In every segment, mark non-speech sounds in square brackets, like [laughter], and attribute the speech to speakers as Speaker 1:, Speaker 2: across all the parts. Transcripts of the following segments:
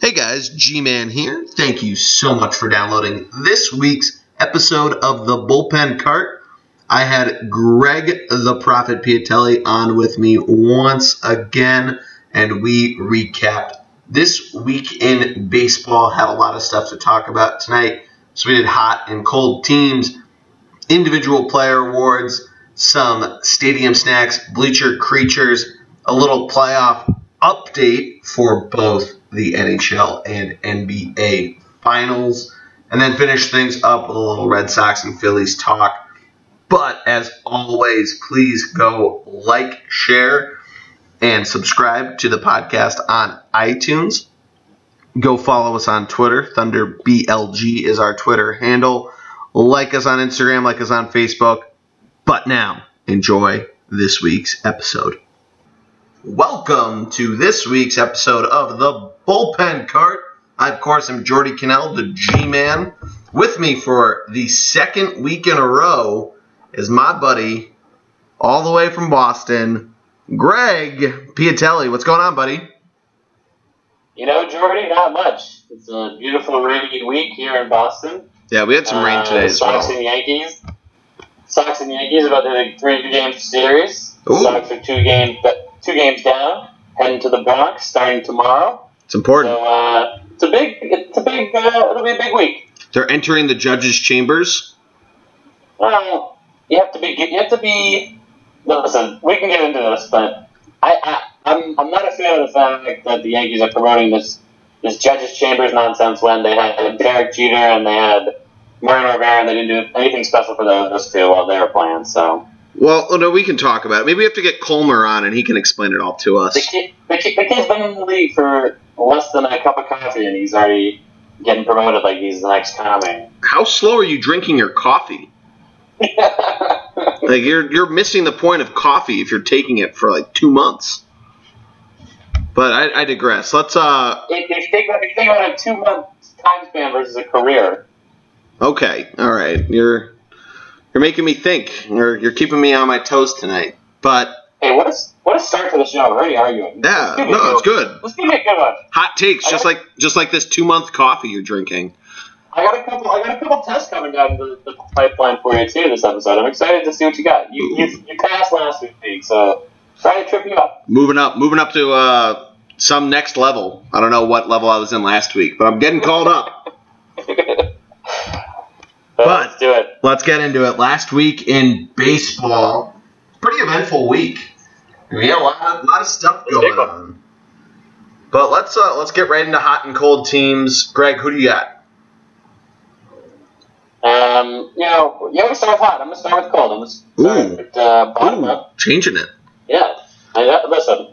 Speaker 1: Hey guys, G Man here. Thank you so much for downloading this week's episode of the Bullpen Cart. I had Greg the Prophet Piatelli on with me once again, and we recapped this week in baseball. Had a lot of stuff to talk about tonight. So we did hot and cold teams, individual player awards, some stadium snacks, bleacher creatures, a little playoff update for both the NHL and NBA finals, and then finish things up with a little Red Sox and Phillies talk. But as always, please go like, share, and subscribe to the podcast on iTunes. Go follow us on Twitter. ThunderBLG is our Twitter handle. Like us on Instagram, like us on Facebook. But now, enjoy this week's episode. Welcome to this week's episode of the Bullpen Cart. I, of course, am Jordy Cannell, the G Man. With me for the second week in a row is my buddy, all the way from Boston, Greg Piatelli. What's going on, buddy?
Speaker 2: You know, Jordy, not much. It's a beautiful rainy week here in Boston.
Speaker 1: Yeah, we had some rain today
Speaker 2: Uh,
Speaker 1: as
Speaker 2: Sox
Speaker 1: well.
Speaker 2: and Yankees. Sox and Yankees about the three game series.
Speaker 1: Ooh.
Speaker 2: Sox are two game two games down, heading to the Bronx starting tomorrow.
Speaker 1: It's important.
Speaker 2: So uh, it's a big, it's a big, uh, it'll be a big week.
Speaker 1: They're entering the judges' chambers.
Speaker 2: Well, you have to be, you have to be. Listen, we can get into this, but I, I I'm, I'm not a fan of the fact that the Yankees are promoting this this judges' chambers nonsense when they had Derek Jeter and they had Mariano Rivera and they didn't do anything special for those two while they were playing. So
Speaker 1: Well, oh, no, we can talk about it. Maybe we have to get Colmer on and he can explain it all to us.
Speaker 2: the kid, the, kid, the kid's been in the league for less than a cup of coffee and he's already getting promoted like he's the next Kami.
Speaker 1: How slow are you drinking your coffee? [laughs] Like you're you're missing the point of coffee if you're taking it for like two months. But I, I digress. Let's uh
Speaker 2: if, if, you think about, if you think about a two month time span versus a career,
Speaker 1: okay, all right. You're you're making me think. You're you're keeping me on my toes tonight. But
Speaker 2: Hey, what a, what a start to the show. Already arguing.
Speaker 1: yeah,
Speaker 2: Let's give me a
Speaker 1: no, it's
Speaker 2: good-
Speaker 1: good.
Speaker 2: Let's give me a good one.
Speaker 1: Hot takes, just like just like this two month coffee you're drinking.
Speaker 2: I got a couple. I got a couple tests coming down the, the pipeline for you too this episode. I'm excited to see what you got. You you, you passed last week, so try to trip you up.
Speaker 1: Moving up, moving up to uh some next level. I don't know what level I was in last week, but I'm getting called up. [laughs]
Speaker 2: But- let's do it.
Speaker 1: Let's get into it. Last week in baseball, pretty eventful week. We had a lot, of, lot of stuff going
Speaker 2: big one.
Speaker 1: on. But let's uh, let's get right into hot and cold teams. Greg, who do you got?
Speaker 2: Um, you know, you always start with hot. I'm gonna start with cold. I'm gonna start
Speaker 1: Ooh.
Speaker 2: with uh, bottom
Speaker 1: Ooh,
Speaker 2: up.
Speaker 1: changing it.
Speaker 2: Yeah. I got, listen.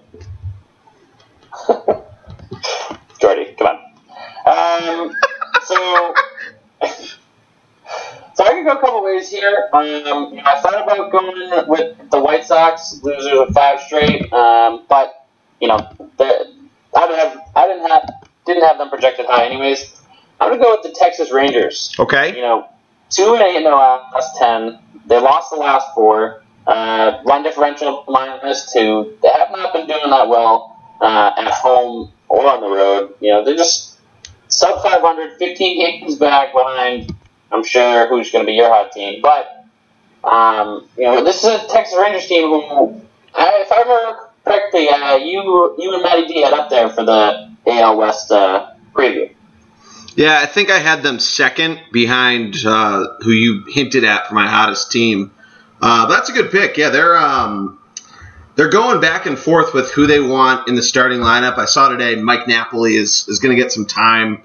Speaker 2: [laughs] Jordy, come on. Um, so, so I could go a couple ways here. Um, I thought about going with the White Sox, losers of five straight, um, but you know, the, I didn't have, I didn't have, didn't have them projected high, anyways. I'm gonna go with the Texas Rangers
Speaker 1: Okay.
Speaker 2: you know, two and eight in their last ten. They lost the last four. Uh, run differential minus two. They have not been doing that well uh, at home or on the road. You know, they're just sub 500, 15 games back behind. I'm sure who's going to be your hot team, but um, you know, this is a Texas Rangers team who, if I remember correctly, uh, you you and Matty D had up there for the AL West uh, preview.
Speaker 1: Yeah, I think I had them second behind uh, who you hinted at for my hottest team. Uh, that's a good pick. Yeah, they're um, they're going back and forth with who they want in the starting lineup. I saw today Mike Napoli is is going to get some time.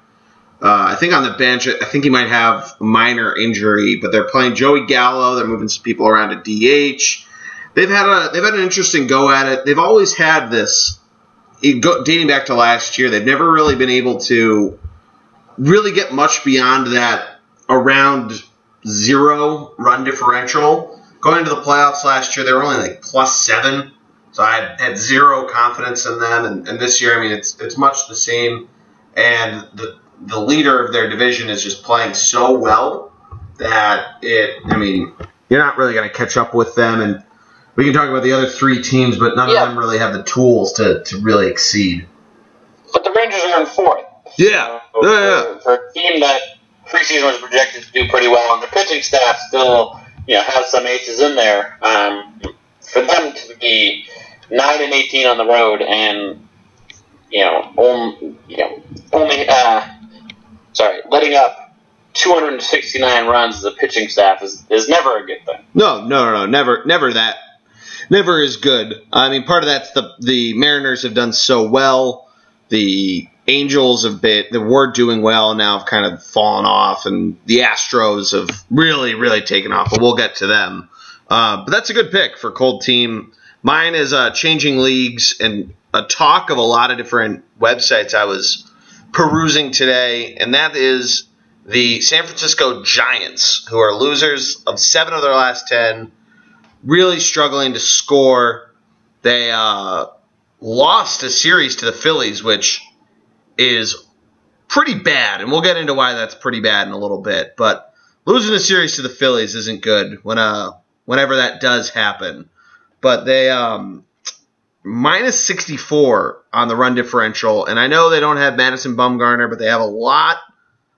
Speaker 1: Uh, I think on the bench, I think he might have a minor injury, but they're playing Joey Gallo. They're moving some people around to DH. They've had a they've had an interesting go at it. They've always had this dating back to last year. They've never really been able to really get much beyond that around zero run differential. Going into the playoffs last year, they were only like plus seven, so I had, had zero confidence in them. And, and this year, I mean, it's it's much the same. And the the leader of their division is just playing so well that it. I mean, you're not really going to catch up with them. And we can talk about the other three teams, but none
Speaker 2: Yeah.
Speaker 1: of them really have the tools to, to really exceed.
Speaker 2: But the Rangers are in fourth.
Speaker 1: Yeah.
Speaker 2: So,
Speaker 1: Yeah, yeah.
Speaker 2: For, for a team that preseason was projected to do pretty well, and the pitching staff still, you know, has some aces in there. Um, for them to be nine and eighteen on the road, and you know, only, you know, only, uh, sorry, letting up 269 runs as a pitching staff is, is never a good thing.
Speaker 1: No, no, no, no, never, never that. Never is good. I mean, part of that's the the Mariners have done so well. The Angels have been they were doing well now have kind of fallen off, and the Astros have really, really taken off. But we'll get to them. Uh, but that's a good pick for cold team. Mine is uh, changing leagues and a talk of a lot of different websites I was perusing today, and that is the San Francisco Giants, who are losers of seven of their last ten really struggling to score. They uh, lost a series to the Phillies, which is pretty bad, and we'll get into why that's pretty bad in a little bit. But losing a series to the Phillies isn't good when uh whenever that does happen. But they um minus 64 on the run differential, and I know they don't have Madison Bumgarner, but they have a lot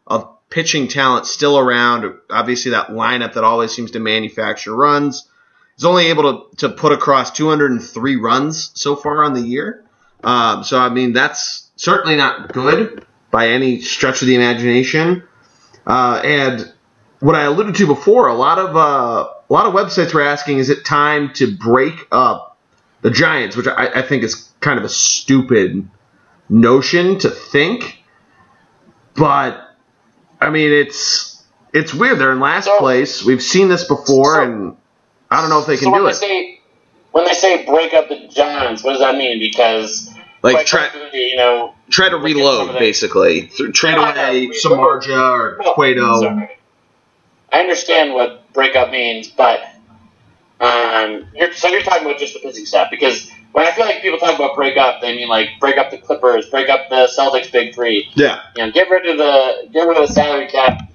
Speaker 1: of pitching talent still around. Obviously, that lineup that always seems to manufacture runs is only able to, to put across 203 runs so far on the year. Um, so, I mean, that's certainly not good by any stretch of the imagination. Uh, and what I alluded to before, a lot of uh, a lot of websites were asking, is it time to break up the Giants? Which I, I think is kind of a stupid notion to think. But I mean, it's it's weird. They're in last
Speaker 2: So-
Speaker 1: place. We've seen this before,
Speaker 2: So-
Speaker 1: and I don't know if they can
Speaker 2: so when
Speaker 1: do it.
Speaker 2: say when they say break up the Giants, what does that mean? Because
Speaker 1: Like try
Speaker 2: you know,
Speaker 1: try to
Speaker 2: look at some of
Speaker 1: reload basically. Trade away. Samardzija or
Speaker 2: Well,
Speaker 1: Cueto.
Speaker 2: I understand what breakup means, but um, you're, so you're talking about just the pitching staff because when I feel like people talk about break up, they mean like break up the Clippers, break up the Celtics big three.
Speaker 1: Yeah,
Speaker 2: You know, get rid of the get rid of the salary cap,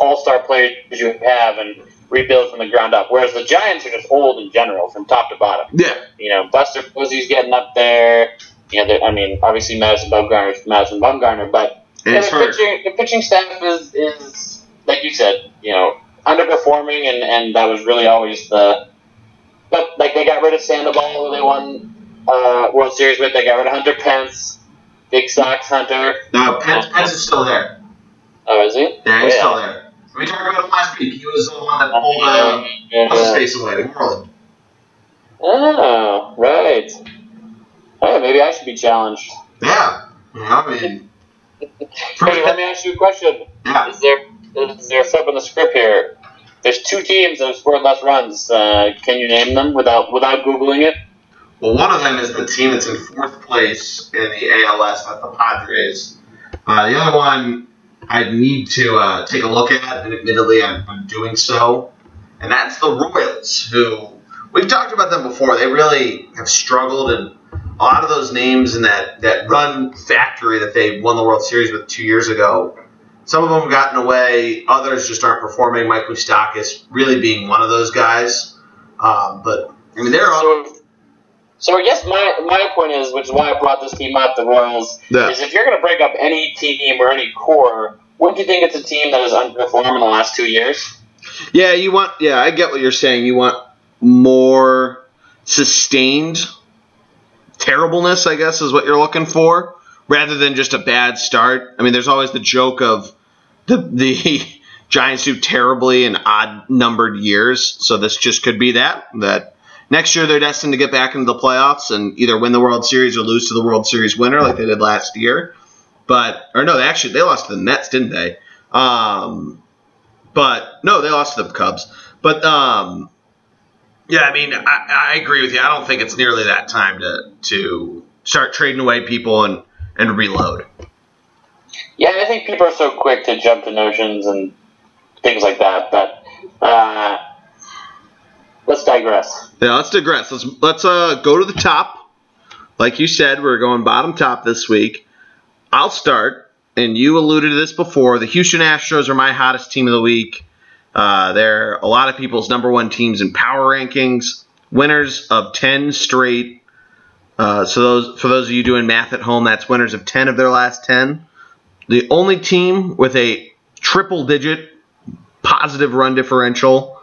Speaker 2: all star players you have, and rebuild from the ground up. Whereas the Giants are just old in general, from top to bottom.
Speaker 1: yeah,
Speaker 2: You know, Buster Posey's getting up there. You know, I mean, obviously Madison Bumgarner's Madison Bumgarner, but yeah, the, pitching, the pitching staff is, is like you said, you know, underperforming, and, and that was really always the. But like they got rid of Sandoval, who they won uh, World Series with. They got rid of Hunter Pence, Big Sox Hunter.
Speaker 1: No, Pence, Pence is still there.
Speaker 2: Oh, is he?
Speaker 1: Yeah, he's
Speaker 2: Yeah.
Speaker 1: still there. We talked about him last week. He was the one that pulled uh,
Speaker 2: Yeah.
Speaker 1: what's his face away to Moreland.
Speaker 2: Oh, right. Hey, maybe I should be challenged.
Speaker 1: Yeah, I mean, [laughs]
Speaker 2: Hey, let me ask you a question.
Speaker 1: yeah,
Speaker 2: Is there is there a flip in the script here? There's two teams that have scored less runs. Uh, can you name them without without googling it?
Speaker 1: Well, one of them is the team that's in fourth place in the ALS, that's the Padres. Uh, the other one I need to uh, take a look at, and admittedly I'm, I'm doing so, and that's the Royals, who we've talked about them before. They really have struggled, and a lot of those names in that, that run factory that they won the World Series with two years ago, some of them have gotten away, others just aren't performing. Mike Moustakas really being one of those guys. Um, but, I mean, they're all.
Speaker 2: So, so I guess my my point is, which is why I brought this team up, the Royals,
Speaker 1: Yeah.
Speaker 2: is if you're going to break up any team or any core, wouldn't you think it's a team that has underperformed in the last two years?
Speaker 1: Yeah, you want. Yeah, I get what you're saying. You want more sustained terribleness, I guess, is what you're looking for, rather than just a bad start. I mean, there's always the joke of the the [laughs] Giants do terribly in odd numbered years, so this just could be that. That next year they're destined to get back into the playoffs and either win the World Series or lose to the World Series winner, like they did last year. But or no, they actually they lost to the Mets, didn't they? Um, but no, they lost to the Cubs. But um, yeah, I mean, I, I agree with you. I don't think it's nearly that time to to start trading away people and and reload.
Speaker 2: Yeah, I think people are so quick to jump to notions and things like that, but uh, let's digress.
Speaker 1: Yeah, let's digress. Let's let's uh go to the top. Like you said, we're going bottom top this week. I'll start, and you alluded to this before. The Houston Astros are my hottest team of the week. Uh, they're a lot of people's number one teams in power rankings, winners of ten straight. Uh, so those for those of you doing math at home, that's winners of ten of their last ten. the only team with a triple digit positive run differential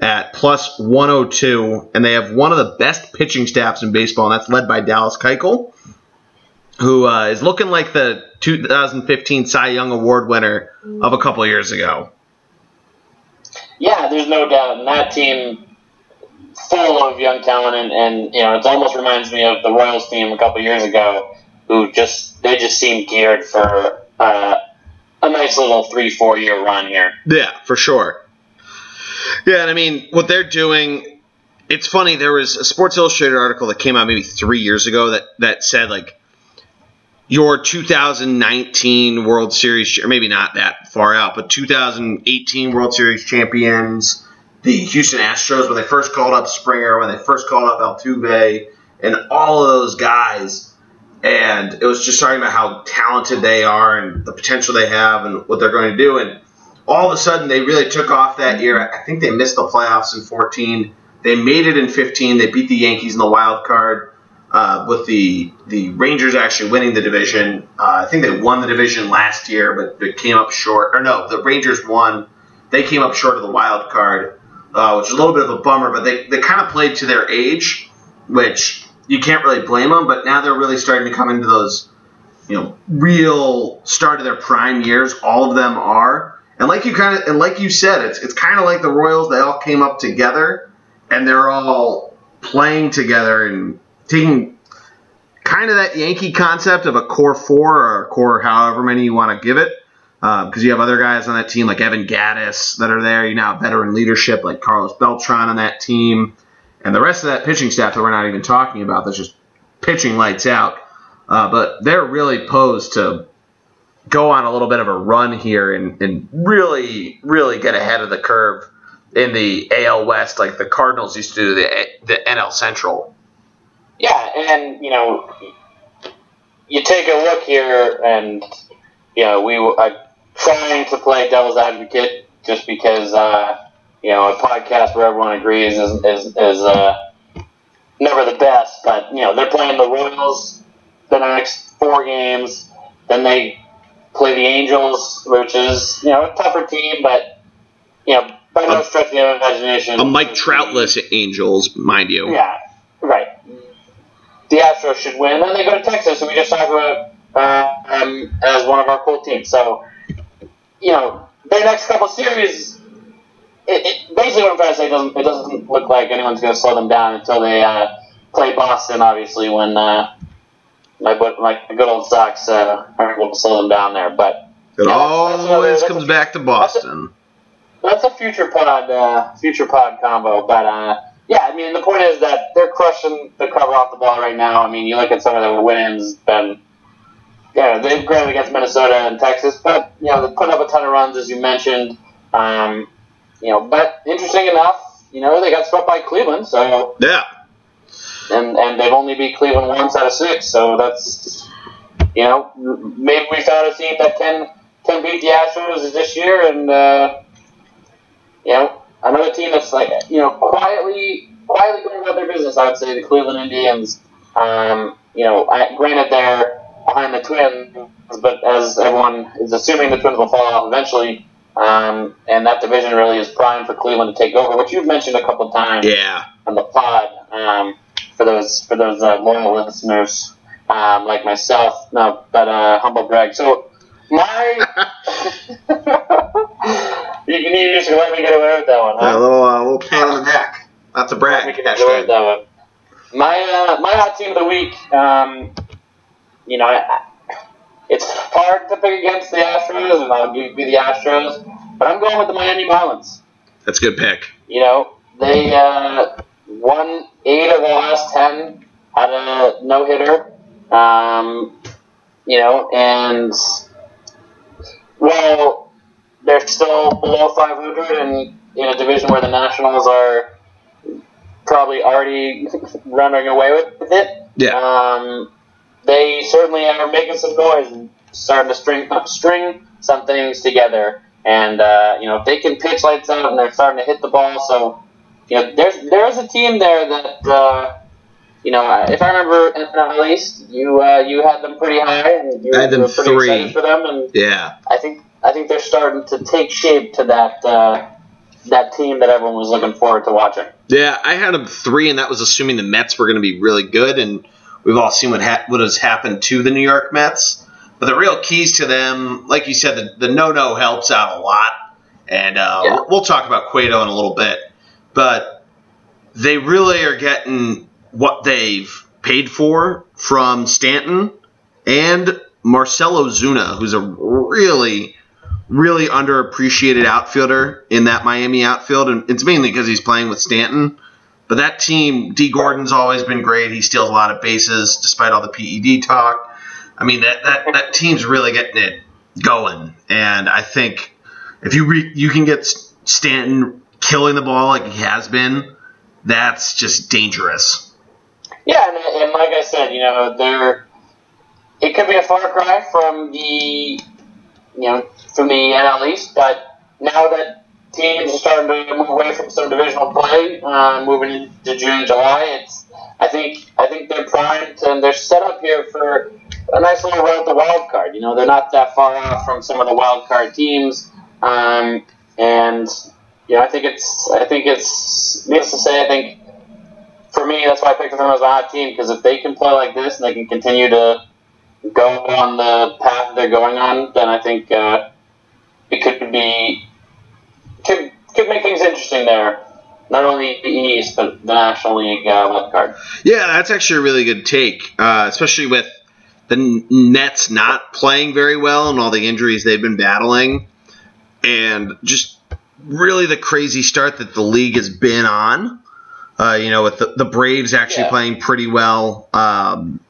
Speaker 1: at plus 102, and they have one of the best pitching staffs in baseball, and that's led by Dallas Keuchel, who uh, is looking like the 2015 Cy Young Award winner of a couple years ago.
Speaker 2: Yeah, there's no doubt. And that team, full of young talent, and, and you know, it almost reminds me of the Royals team a couple years ago, who just they just seem geared for uh, a nice little three, four year run here.
Speaker 1: Yeah, for sure. Yeah, and I mean, what they're doing, it's funny. There was a Sports Illustrated article that came out maybe three years ago that, that said, like, your 2019 World Series, or maybe not that far out, but 2018 World Series champions, the Houston Astros, when they first called up Springer, when they first called up Altuve, and all of those guys. And it was just talking about how talented they are and the potential they have and what they're going to do. And all of a sudden, they really took off that year. I think they missed the playoffs in 14. They made it in 15. They beat the Yankees in the wild card uh, with the the Rangers actually winning the division. Uh, I think they won the division last year, but it came up short. Or no, the Rangers won. They came up short of the wild card, uh, which is a little bit of a bummer. But they, they kind of played to their age, which you can't really blame them. But now they're really starting to come into those, you know, real start of their prime years. All of them are, and like you kind of and like you said, it's it's kind of like the Royals. They all came up together, and they're all playing together and taking kind of that Yankee concept of a core four or a core however many you want to give it. Because uh, you have other guys on that team like Evan Gattis that are there. You now have veteran leadership like Carlos Beltran on that team. And the rest of that pitching staff that we're not even talking about that's just pitching lights out. Uh, but they're really posed to go on a little bit of a run here and, and really, really get ahead of the curve in the AL West like the Cardinals used to do the, the NL Central.
Speaker 2: Yeah, and you know, you take a look here, and you know, we are trying to play devil's advocate just because uh, you know a podcast where everyone agrees is is, is uh, never the best. But you know, they're playing the Royals the next four games, then they play the Angels, which is you know a tougher team, but you know by no stretch of the imagination,
Speaker 1: a Mike Troutless Angels, mind you.
Speaker 2: Yeah, right the Astros should win. Then they go to Texas, and we just talk about uh, um, as one of our cool teams. So, you know, their next couple series, it, it, basically what I'm trying to say doesn't it doesn't look like anyone's going to slow them down until they uh, play Boston. Obviously, when uh, my my good old Sox uh, aren't able to slow them down there, but.
Speaker 1: It yeah, always comes a, back to Boston.
Speaker 2: That's a, that's a future pod, uh, future pod combo, but uh, yeah, I mean, the point is that they're crushing the cover off the ball right now. I mean, you look at some of the wins, been, yeah, they've granted against Minnesota and Texas, but, you know, they put up a ton of runs, as you mentioned. Um, you know, but interesting enough, you know, they got swept by Cleveland, so.
Speaker 1: Yeah.
Speaker 2: And, and they've only beat Cleveland once out of six, so that's, you know, maybe we found a team that can, can beat the Astros this year, and, uh, you know, another team that's like you know quietly quietly going about their business. I would say the Cleveland Indians. Um, you know, I, granted they're behind the Twins, but as everyone is assuming, the Twins will fall off eventually. Um, and that division really is primed for Cleveland to take over, which you've mentioned a couple times.
Speaker 1: Yeah.
Speaker 2: On the pod, um, for those for those uh, loyal listeners um, like myself. No, but uh, humble brag. So my [laughs] you, can you just let me get away with that one, huh?
Speaker 1: Yeah, a little, uh, little pat on the neck. That's a brag.
Speaker 2: Let me get away with that one. My, uh, my hot team of the week, um, you know, I, it's hard to pick against the Astros, and I'll give you the Astros, but I'm going with the Miami Marlins.
Speaker 1: That's a good pick.
Speaker 2: You know, they uh, won eight of the last ten, had a no hitter. Um, you know, and well, they're still below 500 and in a division where the Nationals are probably already [laughs] running away with it.
Speaker 1: Yeah.
Speaker 2: Um, they certainly are making some noise and starting to string [laughs] string some things together. And uh, you know, if they can pitch lights out and they're starting to hit the ball, so you know, there's there is a team there that uh, you know, if I remember at least, you uh, you had them pretty high, and you
Speaker 1: I had them
Speaker 2: were pretty
Speaker 1: three.
Speaker 2: excited for them, and
Speaker 1: Yeah.
Speaker 2: I think I think they're starting to take shape to that uh, that team that everyone was looking forward to watching.
Speaker 1: Yeah, I had them three, and that was assuming the Mets were going to be really good, and we've all seen what ha- what has happened to the New York Mets. But the real keys to them, like you said, the, the no no helps out a lot, and uh,
Speaker 2: Yeah.
Speaker 1: we'll- talk about Cueto in a little bit. But they really are getting what they've paid for from Stanton and Marcell Ozuna, who's a really really underappreciated outfielder in that Miami outfield, and it's mainly because he's playing with Stanton. But that team, Dee Gordon's always been great. He steals a lot of bases despite all the PED talk. I mean, that that, that team's really getting it going, and I think if you re- you can get Stanton killing the ball like he has been, that's just dangerous.
Speaker 2: Yeah, and, and like I said, you know, there it could be a far cry from the you know from the NL East, but now that teams are starting to move away from some divisional play, uh, moving into June, July, it's I think I think they're primed and they're set up here for a nice little run at the wild card. You know, they're not that far off from some of the wild card teams, um, and you know, I think it's I think it's needless to say, I think for me, that's why I picked them as a hot team because if they can play like this and they can continue to go on the path they're going on, then I think uh, it could be could could make things interesting there. Not only the East, but the National League uh, wild card.
Speaker 1: Yeah, that's actually a really good take, uh, especially with the Mets not playing very well and all the injuries they've been battling, and just really the crazy start that the league has been on. Uh, you know, with the, the Braves actually
Speaker 2: Yeah.
Speaker 1: playing pretty well, um,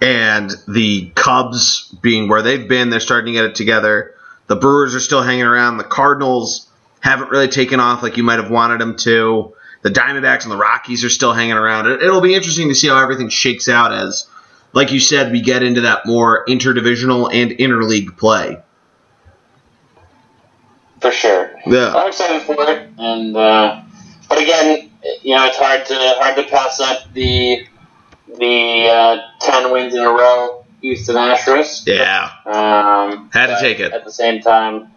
Speaker 1: and the Cubs being where they've been, they're starting to get it together. The Brewers are still hanging around. The Cardinals haven't really taken off like you might have wanted them to. The Diamondbacks and the Rockies are still hanging around. It, it'll be interesting to see how everything shakes out as, like you said, we get into that more interdivisional and interleague play.
Speaker 2: For sure.
Speaker 1: Yeah.
Speaker 2: I'm excited for it, and uh, but again, you know, it's hard to hard to pass up the the uh, ten wins in a row Houston Astros.
Speaker 1: Yeah.
Speaker 2: Um,
Speaker 1: Had to take it.
Speaker 2: At the same time,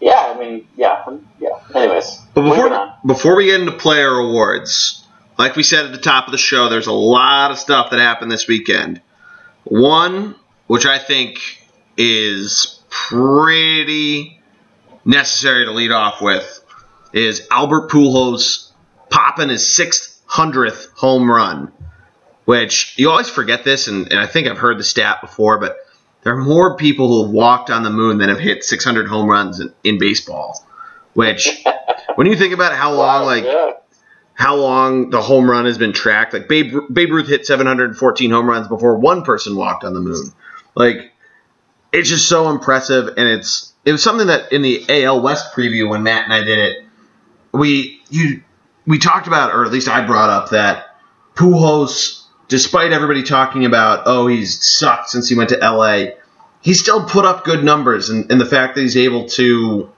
Speaker 2: yeah, I mean, yeah, yeah. Anyways,
Speaker 1: But before, before we get into player awards, like we said at the top of the show, there's a lot of stuff that happened this weekend. One, which I think is pretty necessary to lead off with, is Albert Pujols popping his 600th home run. Which you always forget this, and, and I think I've heard the stat before, but there are more people who have walked on the moon than have hit 600 home runs in, in baseball. Which, when you think about how [laughs] oh, long,
Speaker 2: Wow,
Speaker 1: like
Speaker 2: yeah.
Speaker 1: how long the home run has been tracked. Like Babe, Babe Ruth hit 714 home runs before one person walked on the moon. Like it's just so impressive, and it's it was something that in the AL West preview when Matt and I did it, we you we talked about, or at least I brought up that Pujols, despite everybody talking about oh he's sucked since he went to LA, he still put up good numbers, and, and the fact that he's able to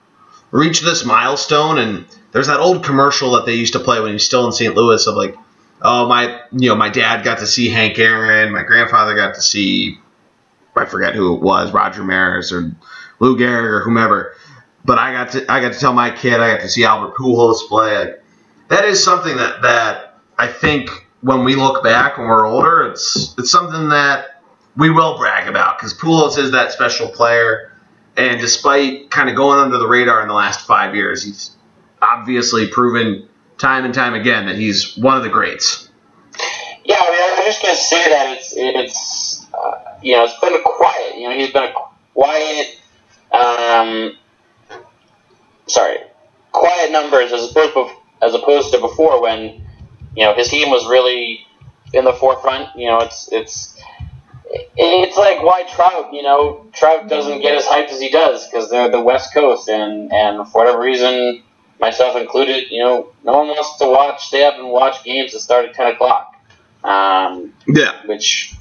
Speaker 1: reach this milestone and there's that old commercial that they used to play when he was still in St. Louis of like, oh my, you know, my dad got to see Hank Aaron, my grandfather got to see, I forget who it was, Roger Maris or Lou Gehrig or whomever, but I got to I got to tell my kid I got to see Albert Pujols play. That is something that that I think when we look back when we're older, it's it's something that we will brag about because Pujols is that special player. And despite kind of going under the radar in the last five years, he's obviously proven time and time again that he's one of the greats.
Speaker 2: Yeah, I mean, I was just gonna say that it's it's uh, you know it's been a quiet. You know, he's been a quiet. Um, sorry, quiet numbers as opposed to, as opposed to before when you know his team was really in the forefront. You know, it's it's it's like why Trout. You know, Trout doesn't get as hyped as he does because they're the West Coast, and and for whatever reason, myself included, you know, no one wants to watch stay up and watch games that start at ten o'clock. Um,
Speaker 1: Yeah,
Speaker 2: which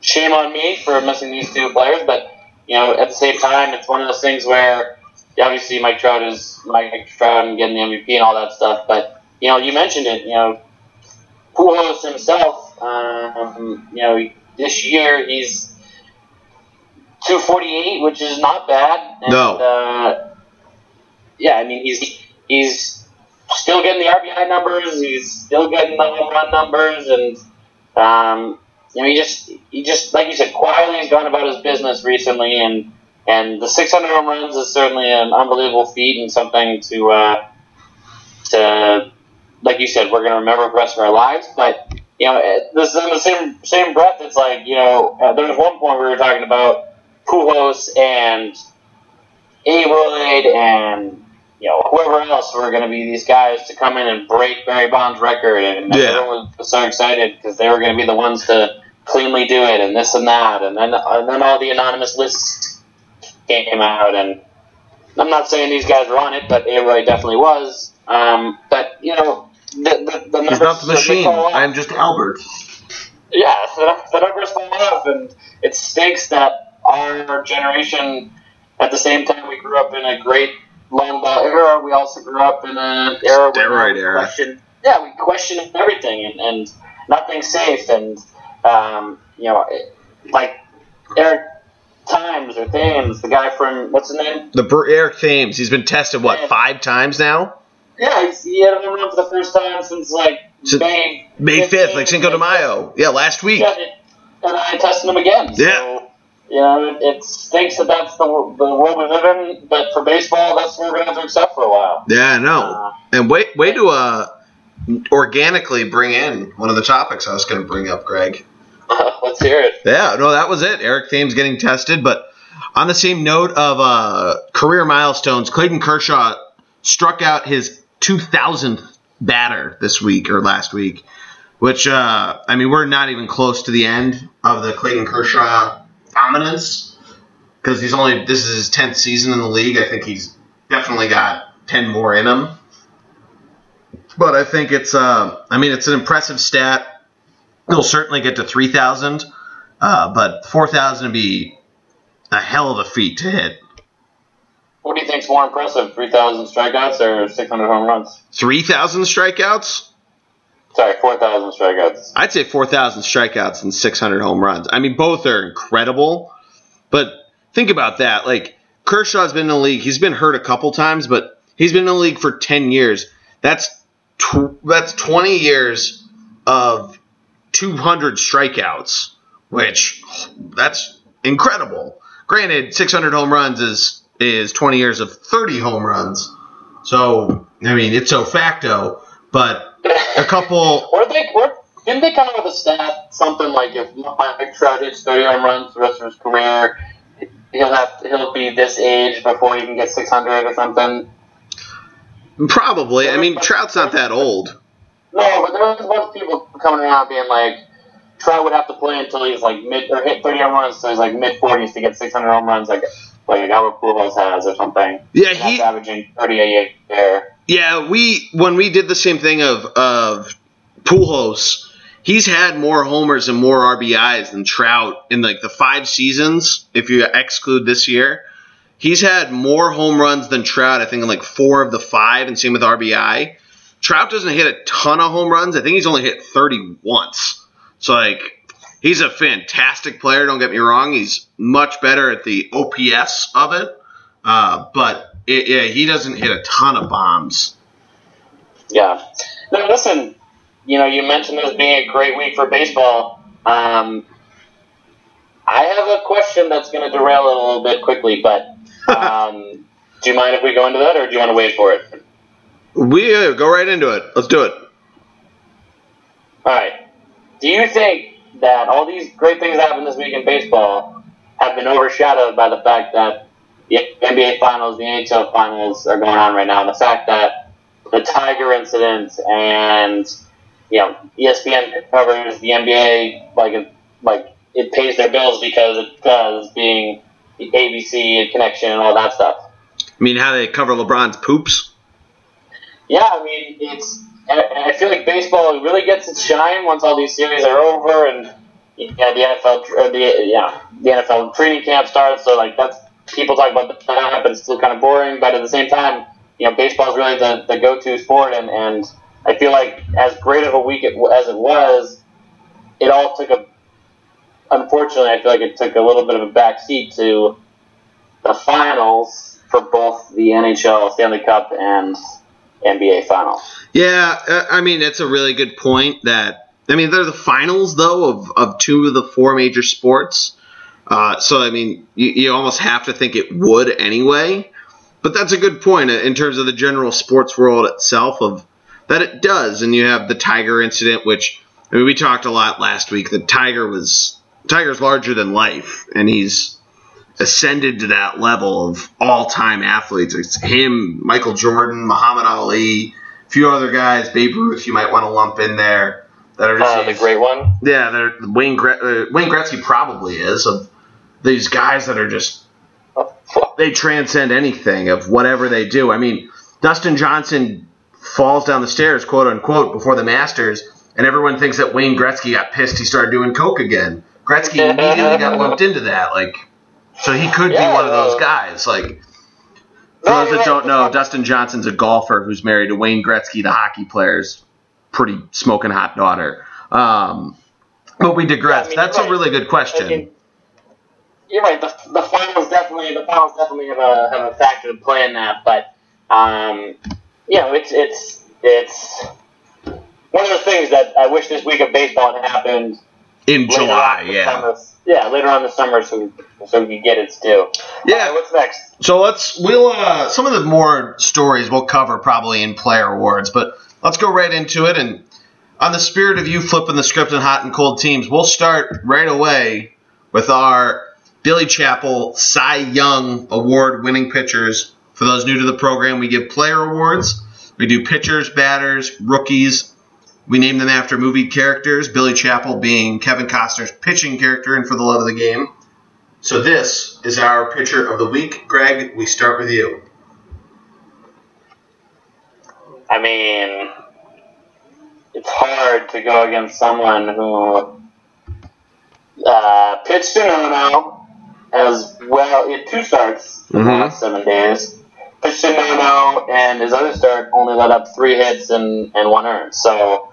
Speaker 2: shame on me for missing these two players, but you know, at the same time, it's one of those things where obviously Mike Trout is Mike Trout and getting the MVP and all that stuff, but you know, you mentioned it, you know, Pujols himself, um, you know, this year he's 248, which is not bad. And,
Speaker 1: No.
Speaker 2: Uh, yeah, I mean he's he's still getting the RBI numbers. He's still getting the home run numbers, and um, you know he just he just like you said quietly has gone about his business recently, and and the 600 home runs is certainly an unbelievable feat and something to uh, to like you said we're going to remember the rest of our lives. But you know this is in the same same breath. It's like you know uh, there was one point we were talking about Pujols and A-Rod and you know whoever else were going to be these guys to come in and break Barry Bonds' record, and
Speaker 1: Yeah.
Speaker 2: everyone was so excited because they were going to be the ones to cleanly do it, and this and that, and then and then all the anonymous lists came out, and I'm not saying these guys were on it, but A-Rod definitely was. Um, but you know the the, the
Speaker 1: He's not the machine. I am just Albert.
Speaker 2: Yeah, the, the numbers fall off, and it stinks that our generation, at the same time we grew up in a great long ball era, we also grew up in an era where
Speaker 1: Steroid
Speaker 2: we
Speaker 1: era.
Speaker 2: Yeah, we questioned everything and, and nothing's safe, and um, you know, it, like Eric Times or Thames, the guy from what's his name?
Speaker 1: The Eric Thames. He's been tested what
Speaker 2: Yeah.
Speaker 1: five times now.
Speaker 2: Yeah, he's, he had a home run for the first time since like
Speaker 1: Since
Speaker 2: May
Speaker 1: May fifth, like Cinco de Mayo. Yeah, last week.
Speaker 2: Yeah, and I tested him again.
Speaker 1: Yeah.
Speaker 2: So, you know, it, it stinks that that's the, the world we live in, but for baseball, that's what we're going to have to accept for a while.
Speaker 1: Yeah, I know.
Speaker 2: Uh,
Speaker 1: And wait, way to uh, organically bring in one of the topics I was going to bring up, Greg. [laughs]
Speaker 2: let's hear it.
Speaker 1: Yeah, no, that was it. Eric Thames getting tested, but on the same note of uh, career milestones, Clayton Kershaw struck out his 2000th batter this week or last week, which uh, I mean we're not even close to the end of the Clayton Kershaw dominance because he's only this is his 10th season in the league. I think he's definitely got 10 more in him. But I think it's uh, I mean it's an impressive stat. He'll certainly get to 3,000, uh, but 4,000 would be a hell of a feat to hit.
Speaker 2: What do you think's more impressive, 3,000 strikeouts or 600 home runs?
Speaker 1: 3,000 strikeouts?
Speaker 2: Sorry, 4,000 strikeouts.
Speaker 1: I'd say 4,000 strikeouts and 600 home runs. I mean, both are incredible, but think about that. Like, Kershaw's been in the league. He's been hurt a couple times, but he's been in the league for 10 years. That's tw- that's 20 years of 200 strikeouts, which that's incredible. Granted, 600 home runs is is 20 years of 30 home runs. So, I mean, it's so facto, but a couple [laughs]
Speaker 2: Or they, or, didn't they come up with a stat, something like if Mike Trout hits 30 home runs the rest of his career, he'll have he'll be this age before he can get 600 or something?
Speaker 1: Probably. I mean, Trout's not that old.
Speaker 2: No, but there was a bunch of people coming around being like, Trout would have to play until he's like mid or hit 30 home runs, so he's like mid 40s to get 600 home runs, like like Albert Pujols has or something.
Speaker 1: Yeah, he.
Speaker 2: averaging 30 a year.
Speaker 1: Yeah, we when we did the same thing of of Pujols, he's had more homers and more RBIs than Trout in like the five seasons. If you exclude this year, he's had more home runs than Trout. I think in like four of the five, and same with RBI. Trout doesn't hit a ton of home runs. I think he's only hit 30 once. So like he's a fantastic player. Don't get me wrong. He's much better at the OPS of it. Uh, but it, yeah, he doesn't hit a ton of bombs.
Speaker 2: Yeah. Now listen, you know, you mentioned this being a great week for baseball. Um, I have a question that's going to derail it a little bit quickly, but [laughs] um, do you mind if we go into that, or do you want to wait for it?
Speaker 1: We uh, go right into it. Let's do it.
Speaker 2: All right. Do you think that all these great things that happened this week in baseball have been overshadowed by the fact that the NBA Finals, the NHL Finals are going on right now, and the fact that the Tiger incident and you know ESPN covers the NBA like it, like it pays their bills because it does, being the ABC connection and all that stuff.
Speaker 1: I mean, how they cover LeBron's poops.
Speaker 2: Yeah, I mean, it's. And I feel like baseball really gets its shine once all these series are over and yeah, the NFL or the yeah the NFL training camp starts. So like that's people talk about that, but it's still kind of boring. But at the same time, you know, baseball is really the, the go to sport, and and I feel like as great of a week it, as it was, it all took a. Unfortunately, I feel like it took a little bit of a backseat to the finals for both the NHL Stanley Cup and NBA Finals.
Speaker 1: Yeah, uh, I mean it's a really good point. That I mean they're the finals though of, of two of the four major sports. Uh, so I mean you, you almost have to think it would anyway. But that's a good point in terms of the general sports world itself of that it does. And you have the Tiger incident, which I mean, we talked a lot last week. The Tiger was Tiger's larger than life, and he's ascended to that level of all-time athletes. It's him, Michael Jordan, Muhammad Ali, a few other guys, Babe Ruth. You might want to lump in there that are just
Speaker 2: Uh, the great one.
Speaker 1: yeah. They're Wayne Gre- uh, Wayne Gretzky probably is of these guys that are just [laughs] they transcend anything of whatever they do. I mean, Dustin Johnson falls down the stairs, quote unquote, before the Masters, and everyone thinks that Wayne Gretzky got pissed. He started doing coke again. Gretzky [laughs] immediately got lumped into that, like, so he could be one of those
Speaker 2: uh,
Speaker 1: guys. Like, for
Speaker 2: No,
Speaker 1: those that don't know, Dustin Johnson's a golfer who's married to Wayne Gretzky, the hockey player's pretty smoking hot daughter. Um, but we digress.
Speaker 2: Yeah, I mean,
Speaker 1: That's a
Speaker 2: right.
Speaker 1: really good question.
Speaker 2: You're right. The, the finals definitely the finals definitely have a have a factor to play in that, but um, you know, it's it's it's one of those things that I wish this week of baseball had happened
Speaker 1: in July,
Speaker 2: on in the
Speaker 1: yeah.
Speaker 2: Yeah, later on in the summer, so so we can get its due.
Speaker 1: Yeah.
Speaker 2: Right, what's next?
Speaker 1: So let's we'll uh, some of the more stories we'll cover probably in player awards, but let's go right into it. And on the spirit of you flipping the script on hot and cold teams, we'll start right away with our Billy Chappell Cy Young Award winning pitchers. For those new to the program, we give player awards. We do pitchers, batters, rookies. We name them after movie characters. Billy Chappell being Kevin Costner's pitching character and For the Love of the Game. So this is our pitcher of the week. Greg, we start with you.
Speaker 2: I mean, it's hard to go against someone who uh, pitched in Ono as well. He had two starts in the last seven days. Pitched in Ono, and his other start only let up three hits and, and one earned. So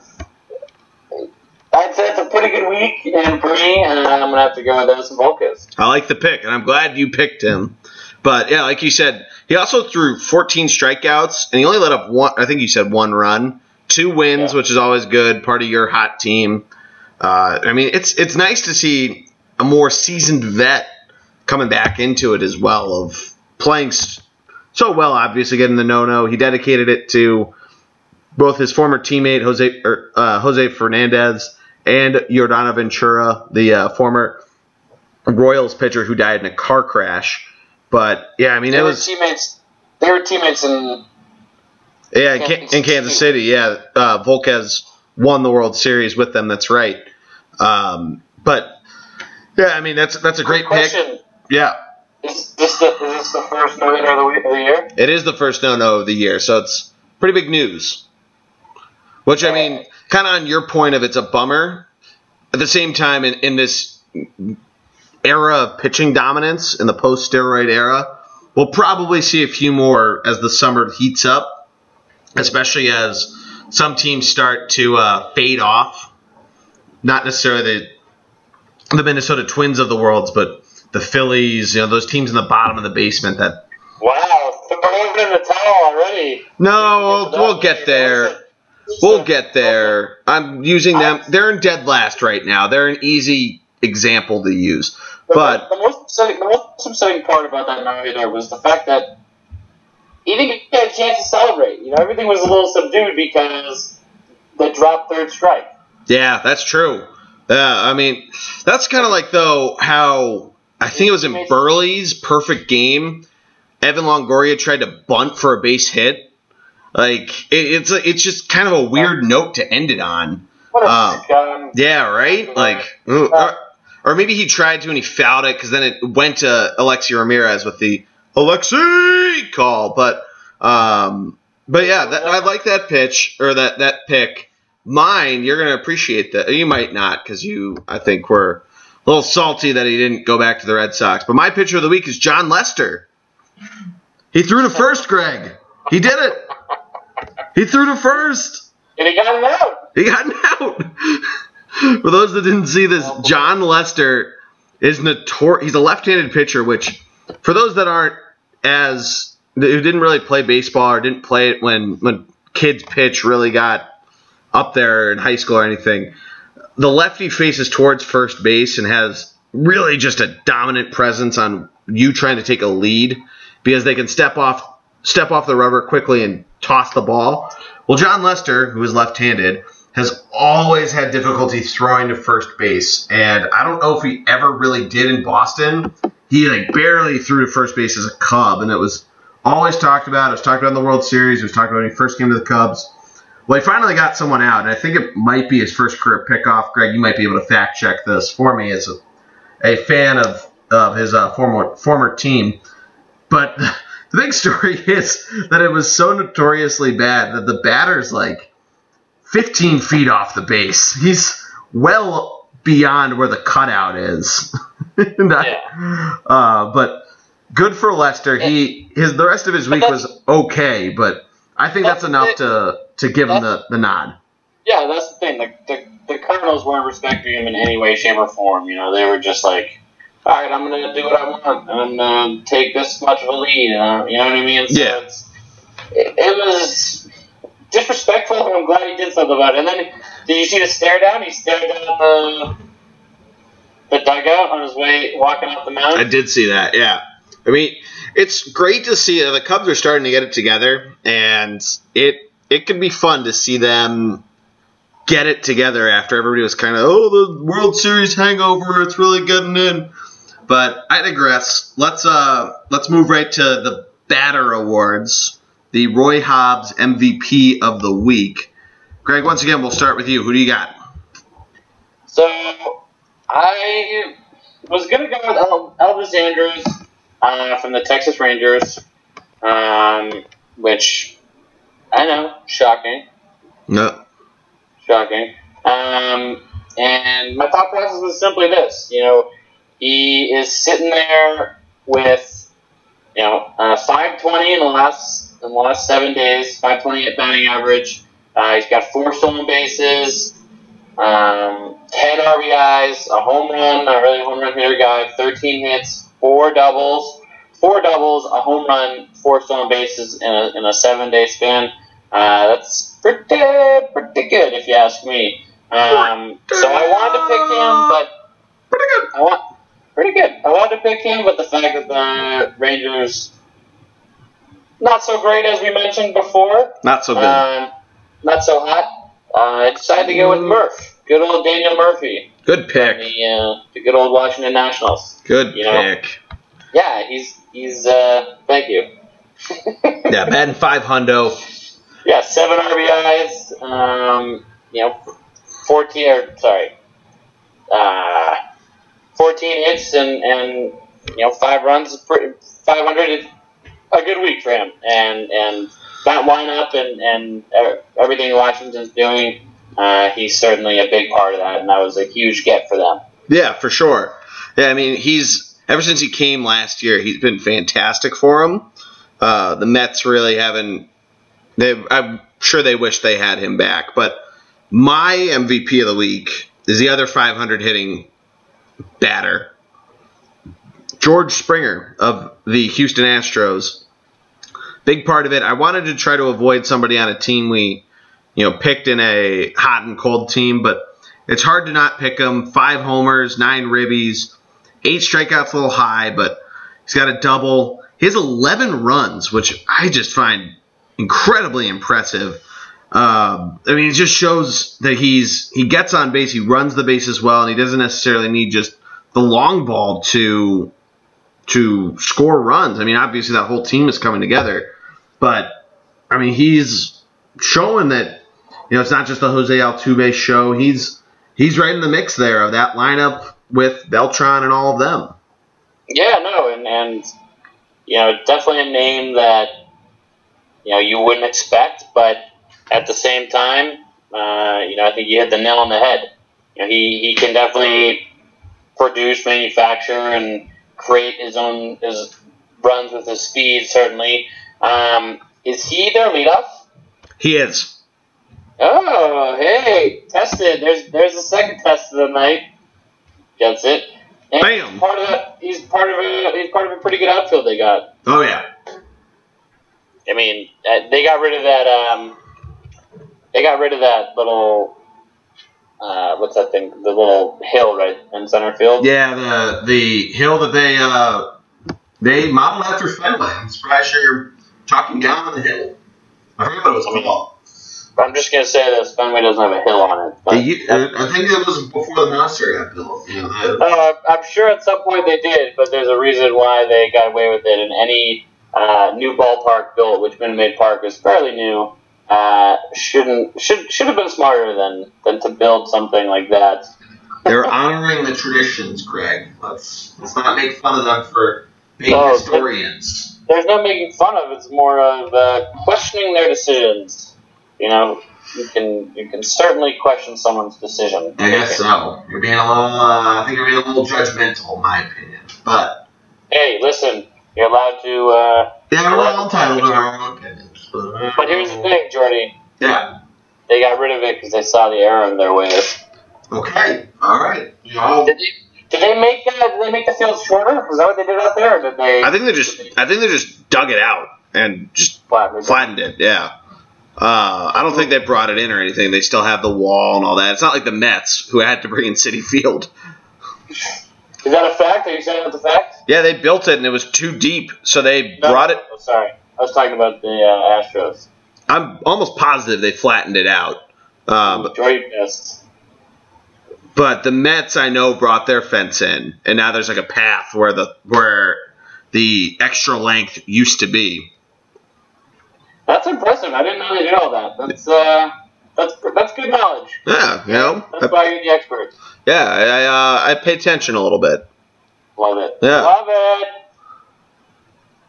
Speaker 2: I'd say it's a pretty good week, and for me, and I'm gonna have to go with Edinson Volquez.
Speaker 1: I like the pick, and I'm glad you picked him. But yeah, like you said, he also threw 14 strikeouts, and he only let up one. I think you said one run, two wins,
Speaker 2: Yeah.
Speaker 1: which is always good. Part of your hot team. Uh, I mean, it's it's nice to see a more seasoned vet coming back into it as well of playing so well. Obviously, getting the no-no, he dedicated it to both his former teammate Jose er, uh, Jose Fernandez and Yordano Ventura, the uh, former Royals pitcher who died in a car crash. But yeah, I mean
Speaker 2: They
Speaker 1: it
Speaker 2: were
Speaker 1: was
Speaker 2: teammates. They were teammates in
Speaker 1: yeah in,
Speaker 2: Kansas
Speaker 1: in Kansas
Speaker 2: City.
Speaker 1: Yeah, uh, Volquez won the World Series with them. That's right. Um, but yeah, I mean that's that's a great pick.
Speaker 2: question.
Speaker 1: Yeah,
Speaker 2: Is this the, is this the first no hitter of the, week, of the year?
Speaker 1: it is the first no-no of the year, so it's pretty big news. Which I mean, kind of on your point of it's a bummer. At the same time, in, in this era of pitching dominance in the post-steroid era, we'll probably see a few more as the summer heats up, especially as some teams start to uh, fade off. Not necessarily the, the Minnesota Twins of the world, but the Phillies, you know, those teams in the bottom of the basement that
Speaker 2: Wow, throwing in the towel already.
Speaker 1: No, we'll, we'll get there. We'll get there. I'm using them. They're in dead last right now. They're an easy example to use. But
Speaker 2: the most upsetting, the most upsetting part about that hitter was the fact that he didn't get a chance to celebrate. You know, everything was a little subdued because they dropped third strike.
Speaker 1: yeah, that's true. Yeah, I mean, that's kind of like though how I think it was in Buehrle's perfect game. Evan Longoria tried to bunt for a base hit. Like it, it's a, it's just kind of a weird note to end it on.
Speaker 2: What a
Speaker 1: Um. Yeah, right. Like, or, or maybe he tried to and he fouled it because then it went to Alexei Ramirez with the Alexi call. But, um, but yeah, that, I like that pitch or that that pick. Mine, you're gonna appreciate that. You might not because you, I think, were a little salty that he didn't go back to the Red Sox. But my pitcher of the week is Jon Lester. He threw to first, Greg. He did it. He threw to first.
Speaker 2: And he got him out.
Speaker 1: He got an out. [laughs] For those that didn't see this, Jon Lester is notorious. He's a left-handed pitcher, which, for those that aren't as who didn't really play baseball or didn't play it when when kids pitch really got up there in high school or anything, the lefty faces towards first base and has really just a dominant presence on you trying to take a lead because they can step off step off the rubber quickly and toss the ball. Well, Jon Lester, who is left-handed, has always had difficulty throwing to first base, and I don't know if he ever really did in Boston. He like barely threw to first base as a Cub, and it was always talked about. It was talked about in the World Series. It was talked about when he first came to the Cubs. Well, he finally got someone out, and I think it might be his first career pickoff. Greg, you might be able to fact check this for me as a, a fan of, of his uh, former former team. But [laughs] the big story [laughs] is that it was so notoriously bad that the batter's like 15 feet off the base. He's well beyond where the cutout is. [laughs]
Speaker 2: Yeah.
Speaker 1: uh, but good for Lester. He his the rest of his week was okay, but I think that's,
Speaker 2: That's
Speaker 1: enough to to give him the, the nod.
Speaker 2: Yeah, that's the thing. The, the, the Cardinals weren't respecting him in any way, shape, or form. You know, they were just like, all right, I'm going to do what I want. I'm going to take this much of a lead. Uh, you know what I mean? So
Speaker 1: Yeah.
Speaker 2: It's, it, it was disrespectful, and I'm glad he did something about it. And then, did you see the stare down? He stared down the, the dugout on his way walking off the mound.
Speaker 1: I did see that. Yeah, I mean, it's great to see uh, the Cubs are starting to get it together, and it it can be fun to see them get it together after everybody was kind of oh the World Series hangover, it's really getting in. But I digress. Let's uh let's move right to the batter awards. The Roy Hobbs MVP of the week. Greg, once again, we'll start with you. Who do you got?
Speaker 2: So I was gonna go with El- Elvis Andrus uh, from the Texas Rangers, um, which I know, shocking,
Speaker 1: No.
Speaker 2: shocking. Um, and my thought process was simply this: you know, he is sitting there with you know uh, 520 in the last in the last seven days, 520 at batting average. Uh, he's got four stolen bases um, 10 RBIs, a home run, not really a home run hitter guy, 13 hits, four doubles, four doubles, a home run, four stolen bases in a, in a seven day span. Uh, that's pretty, pretty good if you ask me. Um, so I wanted to pick him, but
Speaker 1: Pretty good.
Speaker 2: I want pretty good. I wanted to pick him, but the fact that the Rangers not so great as we mentioned before,
Speaker 1: Not so good.
Speaker 2: um, not so hot. Uh, I decided to go with Murph. Good old Daniel Murphy.
Speaker 1: good pick.
Speaker 2: The, uh, the good old Washington Nationals.
Speaker 1: Good
Speaker 2: you know.
Speaker 1: pick.
Speaker 2: Yeah, he's he's. Uh, thank you. [laughs]
Speaker 1: Yeah, batting five hundo.
Speaker 2: Yeah, seven RBIs. Um, you know, fourteen or sorry, uh, fourteen hits and and you know five runs. Five hundred. A good week for him, and and that lineup and and everything Washington's doing. Uh, he's certainly a big part of that, and that was a huge get for them.
Speaker 1: Yeah, for sure. Yeah, I mean, he's ever since he came last year, he's been fantastic for him. Uh, the Mets really haven't. They, I'm sure they wish they had him back, but my MVP of the week is the other 500 hitting batter, George Springer of the Houston Astros. Big part of it. I wanted to try to avoid somebody on a team we, you know, picked in a hot and cold team, but it's hard to not pick him. Five homers, nine ribbies, eight strikeouts, a little high, but he's got a double. He has 11 runs, which I just find incredibly impressive. Um, I mean, it just shows that he's he gets on base, he runs the bases well, and he doesn't necessarily need just the long ball to to score runs. I mean, obviously that whole team is coming together, but I mean, he's showing that you know it's not just the Jose Altuve show. He's he's right in the mix there of that lineup with Beltran and all of them.
Speaker 2: Yeah, no, and and you know, definitely a name that you know you wouldn't expect, but at the same time, uh, you know, I think you hit the nail on the head. You know, he he can definitely produce, manufacture, and create his own his runs with his speed. Certainly, um, is he their leadoff?
Speaker 1: He is.
Speaker 2: Oh, hey, tested. There's there's the second test of the night. Gets it. And
Speaker 3: Bam.
Speaker 2: He's part of a, he's part of a he's part of a pretty good outfield they got.
Speaker 3: Oh yeah.
Speaker 2: I mean, uh, they got rid of that. Um, they got rid of that little. Uh, what's that thing? The little hill right in center field.
Speaker 3: Yeah, the the hill that they uh they modeled after Fenway. I'm surprised you're talking down on the hill. I forget what it was called.
Speaker 2: I'm just gonna say this: Fenway doesn't have a hill on it. But
Speaker 3: They u- I think it was before the monster got built. You know,
Speaker 2: Uh, I'm sure at some point they did, but there's a reason why they got away with it. And any uh, new ballpark built, which Minute Maid Park is fairly new, uh, shouldn't should should have been smarter than than to build something like that. [laughs]
Speaker 3: they're honoring the traditions, Greg. Let's let's not make fun of them for being
Speaker 2: Oh,
Speaker 3: historians.
Speaker 2: There's no making fun of. It's more of uh, questioning their decisions. You know, you can you can certainly question someone's decision.
Speaker 3: I guess so. You're being a little. Uh, I think you're being a little judgmental, in my opinion. But
Speaker 2: Hey, listen, you're allowed to. Uh,
Speaker 3: yeah, we're all entitled to our own opinions. But,
Speaker 2: here's the thing, Jordy.
Speaker 3: Yeah.
Speaker 2: They got rid of it because they saw the error in their ways.
Speaker 3: Okay. All right. You know,
Speaker 2: Did they, did they make uh, did they make the field shorter? Was that what they did out there, or did they?
Speaker 1: I think they just I think they just dug it out and just
Speaker 2: flatten it?
Speaker 1: flattened it. Yeah. Uh, I don't think they brought it in or anything. They still have the wall and all that. It's not like the Mets who had to bring in Citi Field.
Speaker 2: Is that a fact? Are you saying that's a fact?
Speaker 1: Yeah, they built it and it was too deep, so they
Speaker 2: No.
Speaker 1: brought it.
Speaker 2: Oh, sorry, I was talking about the uh, Astros.
Speaker 1: I'm almost positive they flattened it out. Um,
Speaker 2: missed.
Speaker 1: but the Mets, I know, brought their fence in, and now there's like a path where the where the extra length used to be.
Speaker 2: That's impressive. I didn't know they did all that. That's uh, that's that's good knowledge.
Speaker 1: Yeah, you know.
Speaker 2: That's why you're the expert.
Speaker 1: Yeah, I I, uh, I pay attention a little bit.
Speaker 2: Love it.
Speaker 1: Yeah.
Speaker 2: Love it.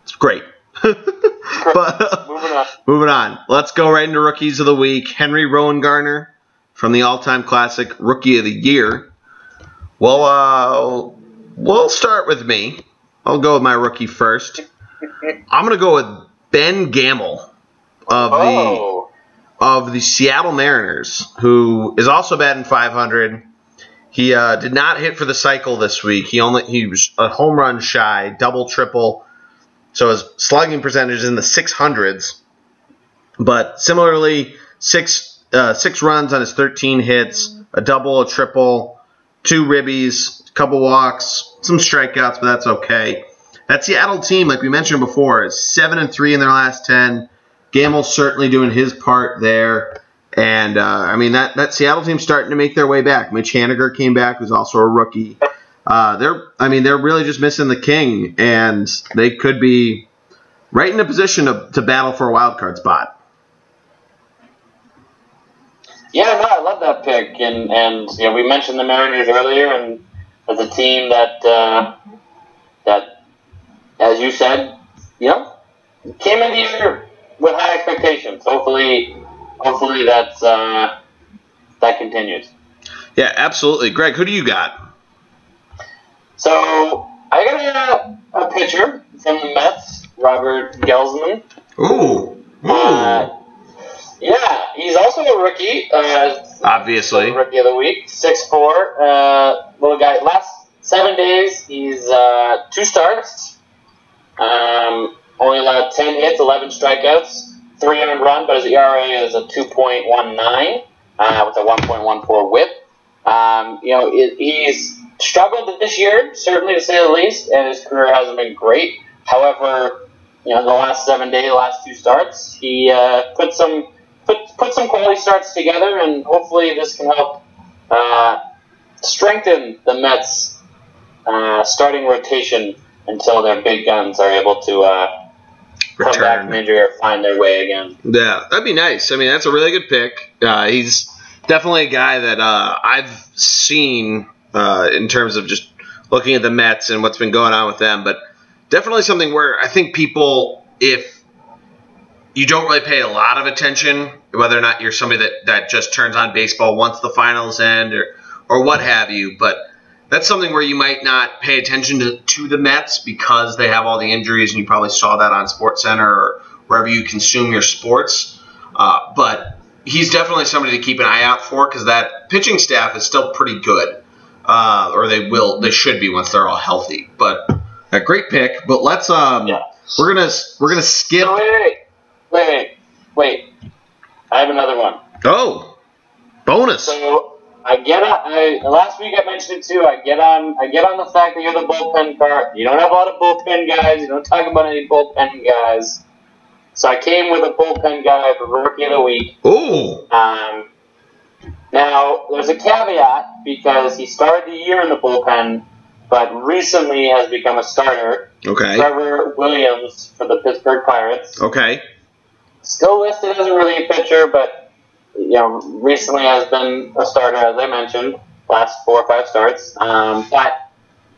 Speaker 1: It's great. But [laughs]
Speaker 2: Moving on.
Speaker 1: moving on, let's go right into rookies of the week. Henry Rowengartner from the all-time classic Rookie of the Year. Well, uh, we'll start with me. I'll go with my rookie first. I'm gonna go with Ben Gamel of the
Speaker 2: Oh,
Speaker 1: of the Seattle Mariners, who is also batting 500. He uh, did not hit for the cycle this week. He only he was a home run shy, double, triple. So his slugging percentage is in the 600s. But similarly, six uh, six runs on his 13 hits, a double, a triple, two ribbies, a couple walks, some strikeouts, but that's okay. That Seattle team, like we mentioned before, is seven and three in their last ten. Gamel's certainly doing his part there. And uh, I mean that that Seattle team's starting to make their way back. Mitch Haniger came back, who's also a rookie. Uh, they're I mean they're really just missing the king, and they could be right in a position to, to battle for a wild card spot.
Speaker 2: yeah, no, I love that pick, and and you know we mentioned the Mariners earlier, and as a team that uh, that, as you said, you know, came into the year with high expectations. Hopefully, hopefully that's uh, that continues.
Speaker 1: Yeah, absolutely. Greg, who do you got?
Speaker 2: So I got a, a pitcher from the Mets, Robert Gsellman.
Speaker 3: ooh, ooh.
Speaker 2: Uh, yeah, he's also a rookie. Uh,
Speaker 1: Obviously.
Speaker 2: rookie of the week, six four, uh, little guy. Last seven days, he's uh, two starts. Um, only allowed ten hits, eleven strikeouts, three earned run, but his ERA is a two point one nine uh, with a one point one four WHIP. Um, you know, it, he's struggled this year, certainly to say the least, and his career hasn't been great. However, you know, the last seven days, the last two starts, he uh, put some put put some quality starts together, and hopefully this can help uh, strengthen the Mets' uh, starting rotation until their big guns are able to uh, come back from injury or find their way again.
Speaker 1: Yeah, that'd be nice. I mean, that's a really good pick. Uh, he's definitely a guy that uh, I've seen uh, in terms of just looking at the Mets and what's been going on with them, but definitely something where I think people, if you don't really pay a lot of attention, whether or not you're somebody that, that just turns on baseball once the finals end or, or what have you, but that's something where you might not pay attention to, to the Mets because they have all the injuries, and you probably saw that on SportsCenter or wherever you consume your sports. Uh, but he's definitely somebody to keep an eye out for because that pitching staff is still pretty good, uh, or they will, they should be once they're all healthy. But a great pick. But let's um,
Speaker 2: Yeah.
Speaker 1: we're gonna we're gonna skip.
Speaker 2: So wait, wait, wait, wait, wait. I have another one.
Speaker 1: Oh, bonus.
Speaker 2: So I get on. I, last week I mentioned it too. I get on. I get on the fact that you're the bullpen card. You don't have a lot of bullpen guys. You don't talk about any bullpen guys. So I came with a bullpen guy for rookie of the week.
Speaker 1: Oh,
Speaker 2: Um, now there's a caveat because he started the year in the bullpen, but recently has become a starter.
Speaker 1: okay,
Speaker 2: Trevor Williams for the Pittsburgh Pirates
Speaker 1: okay.
Speaker 2: still listed as a relief pitcher, but you know recently has been a starter, as I mentioned, last four or five starts. Um, but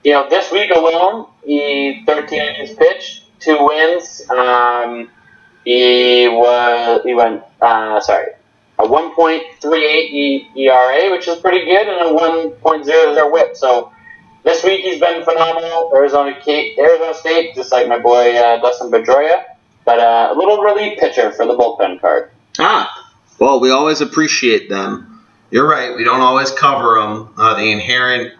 Speaker 2: you know this week alone, he 13 innings pitched, two wins. Um, he was he went uh, sorry a 1.38 E- ERA, which is pretty good, and a 1.00 WHIP. So. This week he's been phenomenal. Arizona, Arizona State, just like my boy uh, Dustin Pedroia, but uh, a little relief pitcher for the bullpen card.
Speaker 1: Ah, well, we always appreciate them. You're right. We don't always cover them. Uh, the inherent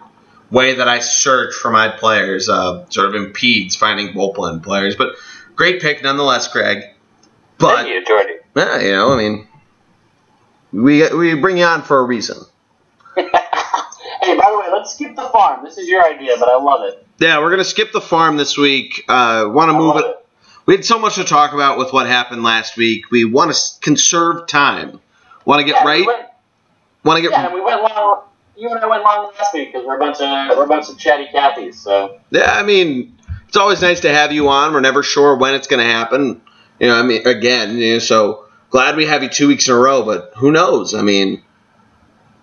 Speaker 1: way that I search for my players uh, sort of impedes finding bullpen players. But great pick nonetheless, Greg. But
Speaker 2: Thank you, Jordy.
Speaker 1: yeah, you know, I mean, we we bring you on for a reason. [laughs]
Speaker 2: hey, by the way, let's skip the farm. This is your idea, but I love it.
Speaker 1: Yeah, we're gonna skip the farm this week. Uh, Want to move
Speaker 2: love
Speaker 1: it. We had so much to talk about with what happened last week. We want to conserve time. Want to get
Speaker 2: Yeah,
Speaker 1: right.
Speaker 2: We
Speaker 1: Want to get
Speaker 2: yeah, we went long. You and I went long last week because we're a bunch of we're a bunch of chatty Cathys. So
Speaker 1: Yeah, I mean, it's always nice to have you on. We're never sure when it's going to happen. You know, I mean, again, you know, so glad we have you two weeks in a row, but who knows? I mean,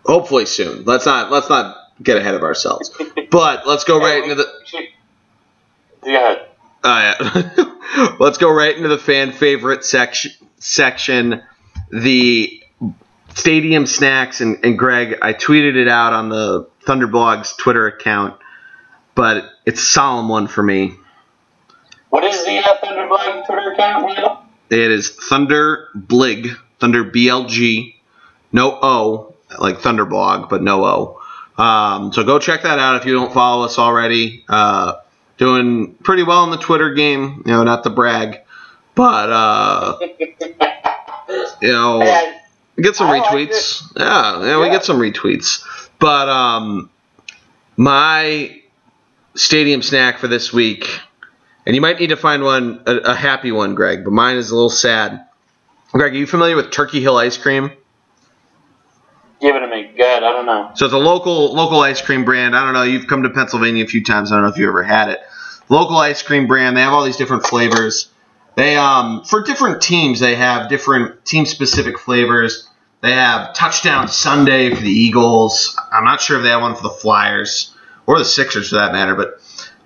Speaker 1: hopefully soon. Let's not let's not get ahead of ourselves. [laughs] But let's go right into the
Speaker 2: Go ahead.
Speaker 1: uh, yeah. [laughs] let's go right into the fan favorite section section, the stadium snacks and, and Greg, I tweeted it out on the Thunderblog's Twitter account, but it's a solemn one for me.
Speaker 2: What is the uh, Thunderblog Twitter account handle?
Speaker 1: It is Thunder Blig, Thunder BLG, no O, like Thunderblog, but no O. Um, so go check that out if you don't follow us already. Uh, doing pretty well in the Twitter game, you know, not to brag, but uh, [laughs] you know, get some
Speaker 2: I like
Speaker 1: retweets. Yeah, yeah, we get some retweets. But um, my stadium snack for this week, and you might need to find one a, a happy one, Greg. But mine is a little sad. Greg, are you familiar with Turkey Hill ice cream?
Speaker 2: give it to me. Good. I don't know.
Speaker 1: So it's a local local ice cream brand. I don't know. You've come to Pennsylvania a few times. I don't know if you ever had it. Local ice cream brand. They have all these different flavors. They um for different teams they have different team specific flavors. They have touchdown Sunday for the Eagles. I'm not sure if they have one for the Flyers or the Sixers for that matter, but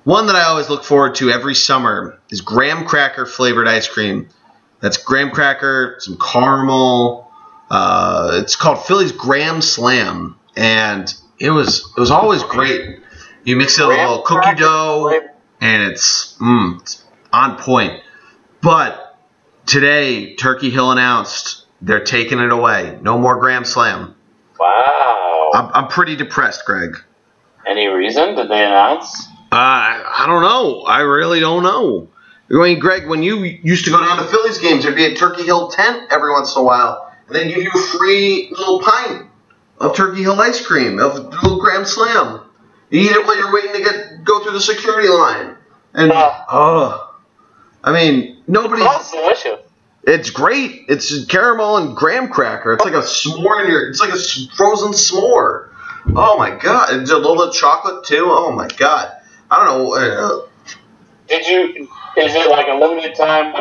Speaker 1: one that I always look forward to every summer is graham cracker flavored ice cream. That's graham cracker, some caramel. Uh, it's called Philly's Graham Slam, and it was it was always great. You mix it with a little cookie dough, and it's mm, it's on point. But today, Turkey Hill announced they're taking it away. No more Graham Slam.
Speaker 2: Wow.
Speaker 1: I'm, I'm pretty depressed, Greg.
Speaker 2: Any reason? Did they announce?
Speaker 1: Uh, I don't know. I really don't know. I mean, Greg, when you used to go down to Phillies games, there'd be a Turkey Hill tent every once in a while, and they'd give you a free little pint of Turkey Hill ice cream, of a little Graham Slam. You eat it while you're waiting to get go through the security line. And
Speaker 2: Ah.
Speaker 1: oh, I mean, nobody.
Speaker 2: That's delicious.
Speaker 1: It's great. It's caramel and graham cracker. It's like a s'more in your. It's like a frozen s'more. Oh my god! It's a little bit of chocolate too. Oh my god! I don't know. Uh,
Speaker 2: Did you? Is it like a limited time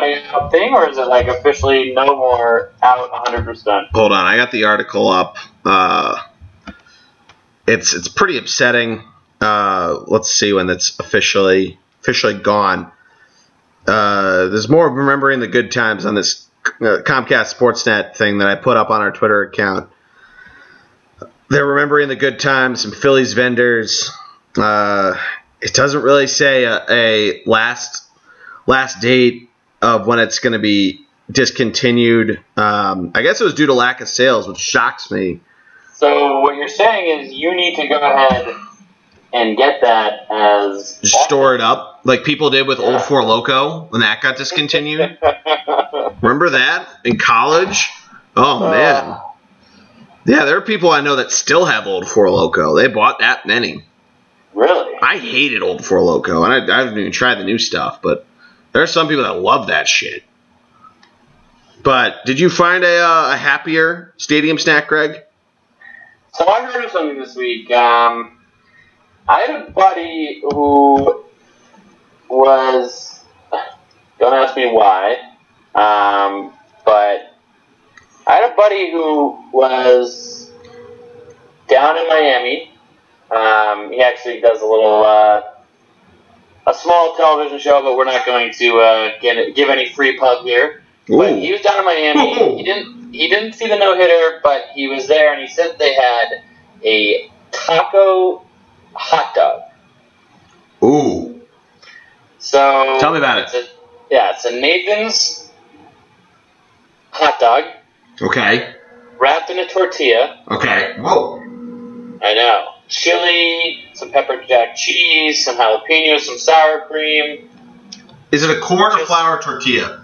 Speaker 2: thing, or is it like officially no more out 100? percent
Speaker 1: hold on, I got the article up. Uh, it's it's pretty upsetting. Uh, let's see when it's officially officially gone. Uh, there's more remembering the good times on this uh, Comcast Sportsnet thing that I put up on our Twitter account. They're remembering the good times. Some Phillies vendors. Uh, it doesn't really say a, a last last date of when it's going to be discontinued. Um, I guess it was due to lack of sales, which shocks me.
Speaker 2: So what you're saying is you need to go ahead and get that as
Speaker 1: Just store it up like people did with
Speaker 2: Yeah.
Speaker 1: Old Four Loko when that got discontinued. [laughs] Remember that in college? Oh man, yeah, there are people I know that still have Old Four Loko. They bought that many.
Speaker 2: really?
Speaker 1: I hated Old Four Loko, and I, I haven't even tried the new stuff, but there are some people that love that shit. But did you find a, uh, a happier stadium snack, Greg?
Speaker 2: So I heard of something this week. Um, I had a buddy who was. Don't ask me why, um, but I had a buddy who was down in Miami. Um, he actually does a little, uh, a small television show, but we're not going to uh, get, give any free pub here. But he was down in Miami. He didn't he didn't see the no hitter, but he was there, and he said they had a taco hot dog.
Speaker 1: Ooh.
Speaker 2: So
Speaker 1: Tell me about
Speaker 2: it. a, yeah, it's a Nathan's hot dog
Speaker 1: Okay.
Speaker 2: wrapped in a tortilla.
Speaker 1: Okay. Whoa.
Speaker 2: I know chili, some pepper jack cheese, some jalapenos, some sour cream.
Speaker 1: Is it a corn or flour tortilla?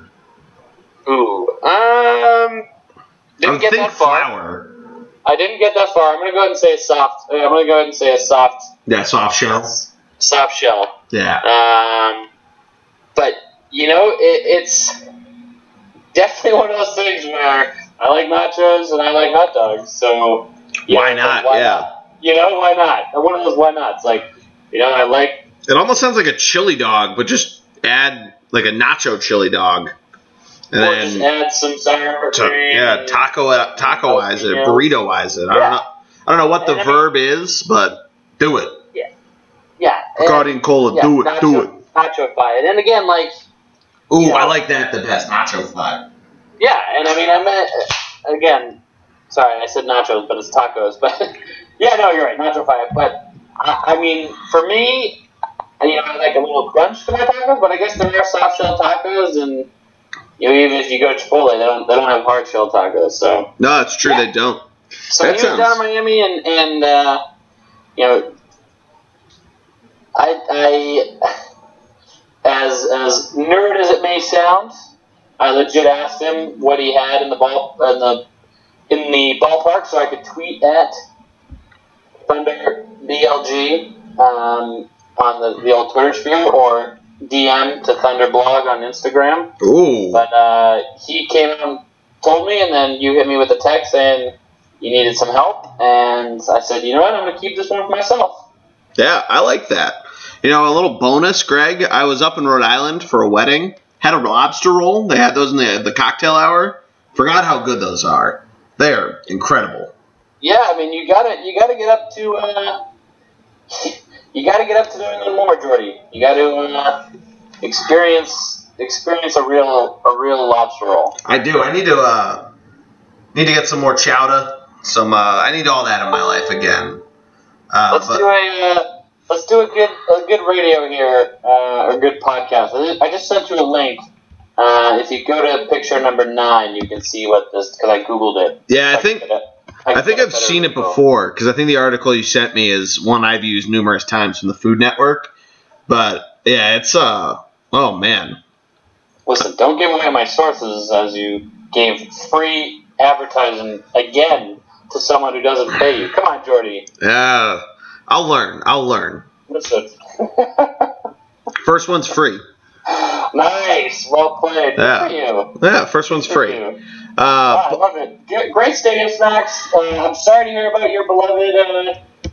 Speaker 2: Ooh, um,
Speaker 1: I
Speaker 2: didn't get that far.
Speaker 1: flour.
Speaker 2: I didn't get that far. I'm gonna go ahead and say a soft. uh, I'm gonna go ahead and say a soft,
Speaker 1: Yeah, soft shell.
Speaker 2: soft shell.
Speaker 1: Yeah.
Speaker 2: Um, but you know, it, it's definitely one of those things where I like nachos and I like hot dogs. So
Speaker 1: Why
Speaker 2: know,
Speaker 1: not?
Speaker 2: Why
Speaker 1: Yeah.
Speaker 2: not? You know, why not? One of those why nots. Like, you know, I like.
Speaker 1: It almost sounds like a chili dog, but just add like a nacho chili dog, and
Speaker 2: or just
Speaker 1: then
Speaker 2: add some sour cream.
Speaker 1: yeah, taco uh, tacoize it,
Speaker 2: Yeah.
Speaker 1: burritoize it. I
Speaker 2: Yeah.
Speaker 1: don't know. I don't know what the
Speaker 2: And I mean-
Speaker 1: verb is, but do it.
Speaker 2: Yeah. and-
Speaker 1: Guardian Cola,
Speaker 2: yeah,
Speaker 1: do it,
Speaker 2: nacho,
Speaker 1: do it.
Speaker 2: Nacho fry it. And again, like,
Speaker 1: Ooh,
Speaker 2: Yeah.
Speaker 1: I like that the best. Nacho fry.
Speaker 2: yeah, and I mean, I meant, again, sorry, I said nachos, but it's tacos. But [laughs] yeah, no, you're right, nacho fry. But I, I mean, for me, you know, I like a little crunch to my tacos, but I guess there are soft shell tacos, and you know, even if you go to Chipotle, they don't they don't have hard shell tacos. So
Speaker 1: No, it's true.
Speaker 2: Yeah.
Speaker 1: They don't.
Speaker 2: so
Speaker 1: That
Speaker 2: he was down in Miami, and and uh, you know, I I as as nerd as it may sound, I legit asked him what he had in the ball in the in the ballpark, so I could tweet at Thunder BLG um, on the, the old Twitter sphere or DM to Thunder Blog on Instagram.
Speaker 1: Ooh.
Speaker 2: But uh, he came and told me, and then you hit me with a text saying you needed some help, and I said, you know what, I'm going to keep this one for myself.
Speaker 1: Yeah, I like that. You know, a little bonus, Greg. I was up in Rhode Island for a wedding. Had a lobster roll. They had those in the the cocktail hour. Forgot how good those are. They're incredible.
Speaker 2: Yeah, I mean, you gotta you gotta get up to uh, [laughs] you gotta get up to England more, Jordy. You got to uh, experience experience a real a real lobster roll.
Speaker 1: I do. I need to uh need to get some more chowder. Some uh I need all that in my life again. Uh,
Speaker 2: Let's
Speaker 1: but
Speaker 2: do a uh, let's do a good a good radio here, uh, a good podcast. I just, I just sent you a link. Uh, if you go to picture number nine, you can see what this because I googled it.
Speaker 1: yeah, I think
Speaker 2: I,
Speaker 1: I think I've seen it before because I think the article you sent me is one I've used numerous times from the Food Network. But yeah, it's uh oh man.
Speaker 2: Listen, don't give away my sources as you gave free advertising again to someone who doesn't pay you. Come on, Jordy.
Speaker 1: Yeah, I'll learn. I'll learn.
Speaker 2: Listen. [laughs]
Speaker 1: First one's free.
Speaker 2: nice. Well played.
Speaker 1: Yeah. Yeah, first one's free. Uh,
Speaker 2: Wow, I love it. Good- Great stadium snacks. Uh, I'm sorry to hear about your beloved uh,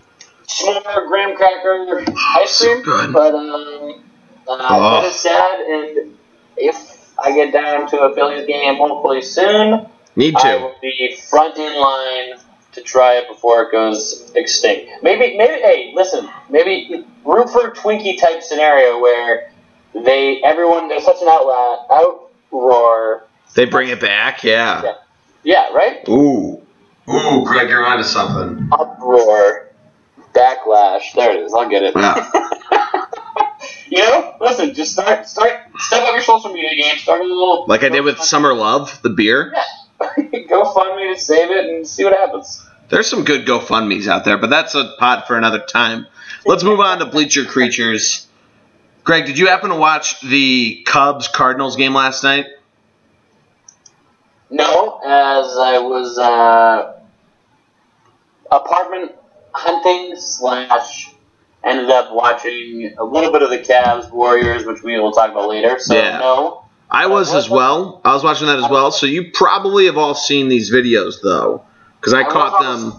Speaker 2: s'more graham cracker ice
Speaker 1: so
Speaker 2: cream,
Speaker 1: good.
Speaker 2: but um, uh,
Speaker 1: Oh.
Speaker 2: that is sad. And if I get down to a Phillies game, hopefully soon,
Speaker 1: need
Speaker 2: I
Speaker 1: to.
Speaker 2: will be front in line to try it before it goes extinct. Maybe, maybe. Hey, listen. Maybe root for Twinkie type scenario where they everyone there's such an outla outroar.
Speaker 1: They bring it back. Yeah.
Speaker 2: Yeah. Yeah, right.
Speaker 1: Ooh. Ooh, Greg, you're onto something.
Speaker 2: uproar, backlash. There it is. I'll get it.
Speaker 1: Yeah. [laughs]
Speaker 2: You know, listen, just start, start, step up your social media game. Start a little,
Speaker 1: Like I did with Summer Love, the beer. [laughs]
Speaker 2: go fund me to save it and see what happens.
Speaker 1: There's some good GoFundMe's out there, but that's a pot for another time. Let's move on to Bleacher Creatures. Greg, did you happen to watch the Cubs Cardinals game last night?
Speaker 2: No, as I was uh, apartment hunting slash ended up watching a little bit of the Cavs Warriors, which we will talk about later. So
Speaker 1: Yeah.
Speaker 2: no,
Speaker 1: I was as well. I was watching that as well. So you probably have all seen these videos though, because I
Speaker 2: I
Speaker 1: caught them.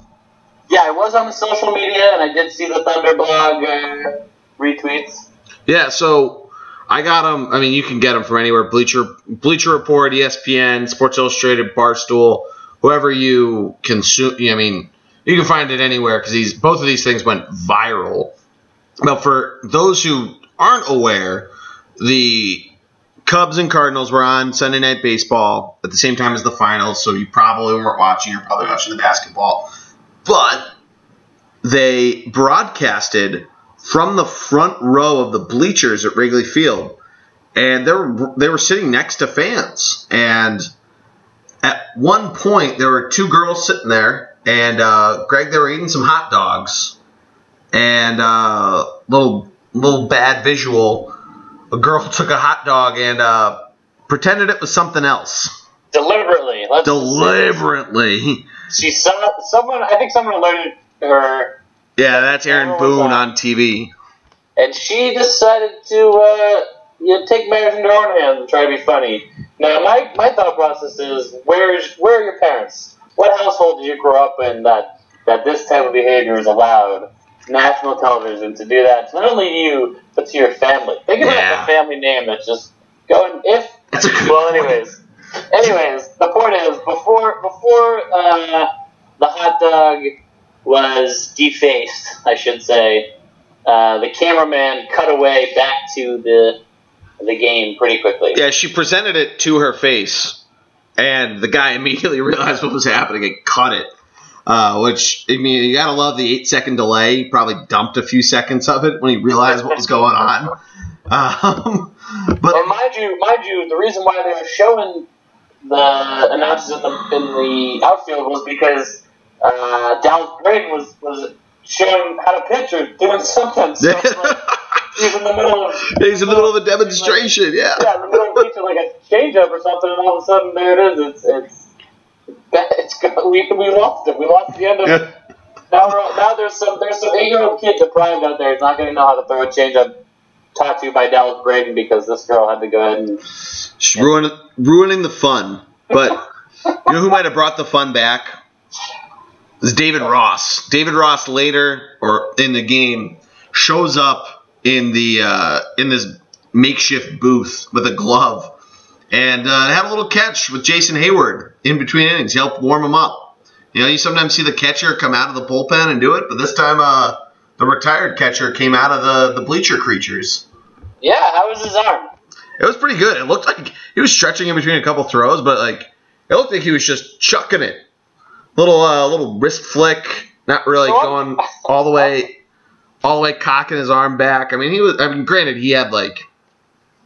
Speaker 2: yeah, I was on the social media and I did see the Thunder blog uh, retweets.
Speaker 1: Yeah, so I got them. I mean, you can get them from anywhere: Bleacher, Bleacher Report, ESPN, Sports Illustrated, Barstool, whoever you consume. I mean, you can find it anywhere because these both of these things went viral. But for those who aren't aware, the Cubs and Cardinals were on Sunday Night Baseball at the same time as the finals, so you probably weren't watching. You're probably watching the basketball, but they broadcasted from the front row of the bleachers at Wrigley Field, and they were they were sitting next to fans. And at one point, there were two girls sitting there, and uh, Greg, they were eating some hot dogs, and uh, little little bad visual. A girl [laughs] took a hot dog and uh, pretended it was something else.
Speaker 2: Deliberately. Let's
Speaker 1: Deliberately.
Speaker 2: She saw someone. I think someone alerted her,
Speaker 1: Yeah, that's Aaron Boone on TV.
Speaker 2: and she decided to uh, you know, take matters into her own hands and try to be funny. Now, my, my thought process is: where's where are your parents? What household did you grow up in that that this type of behavior is allowed? National television to do that to not only you but to your family. Think about
Speaker 1: Yeah.
Speaker 2: the family name that's just going. If
Speaker 1: That's a good
Speaker 2: well,
Speaker 1: point.
Speaker 2: anyways, anyways, the point is before before uh, the hot dog was defaced, I should say, uh, the cameraman cut away back to the the game pretty quickly.
Speaker 1: Yeah, she presented it to her face, and the guy [laughs] immediately realized what was happening and cut it. Uh, which I mean, you gotta love the eight second delay. He probably dumped a few seconds of it when he realized what was going on. [laughs] Um, but
Speaker 2: And mind you, mind you, the reason why they were showing the announcers in the, in the outfield was because uh, Dallas Braden was, was showing how to pitch or doing something. So like [laughs] he's in the middle of
Speaker 1: he's in the middle of a demonstration. Yeah.
Speaker 2: yeah, in the middle of pitching like a changeup or something, and all of a sudden there it is. It's it's it's we we lost it. We lost the end of it. [laughs] Now we're, now there's some there's some eight year old kid deprived out there. He's not going to know how to throw a changeup taught to you by Dallas Braden because this girl had to go ahead and
Speaker 1: Just ruining ruining the fun. But you know who might have brought the fun back? Was David Ross. David Ross later or in the game shows up in the uh, in this makeshift booth with a glove and uh, had a little catch with Jason Heyward in between innings. He helped warm him up. You know, you sometimes see the catcher come out of the bullpen and do it, but this time uh, the retired catcher came out of the, the bleacher creatures.
Speaker 2: yeah. How was his arm?
Speaker 1: It was pretty good. It looked like he was stretching in between a couple throws, but like it looked like he was just chucking it. Little uh, little wrist flick, not really going all the way, all the way cocking his arm back. I mean, he was. I mean, granted, he had like,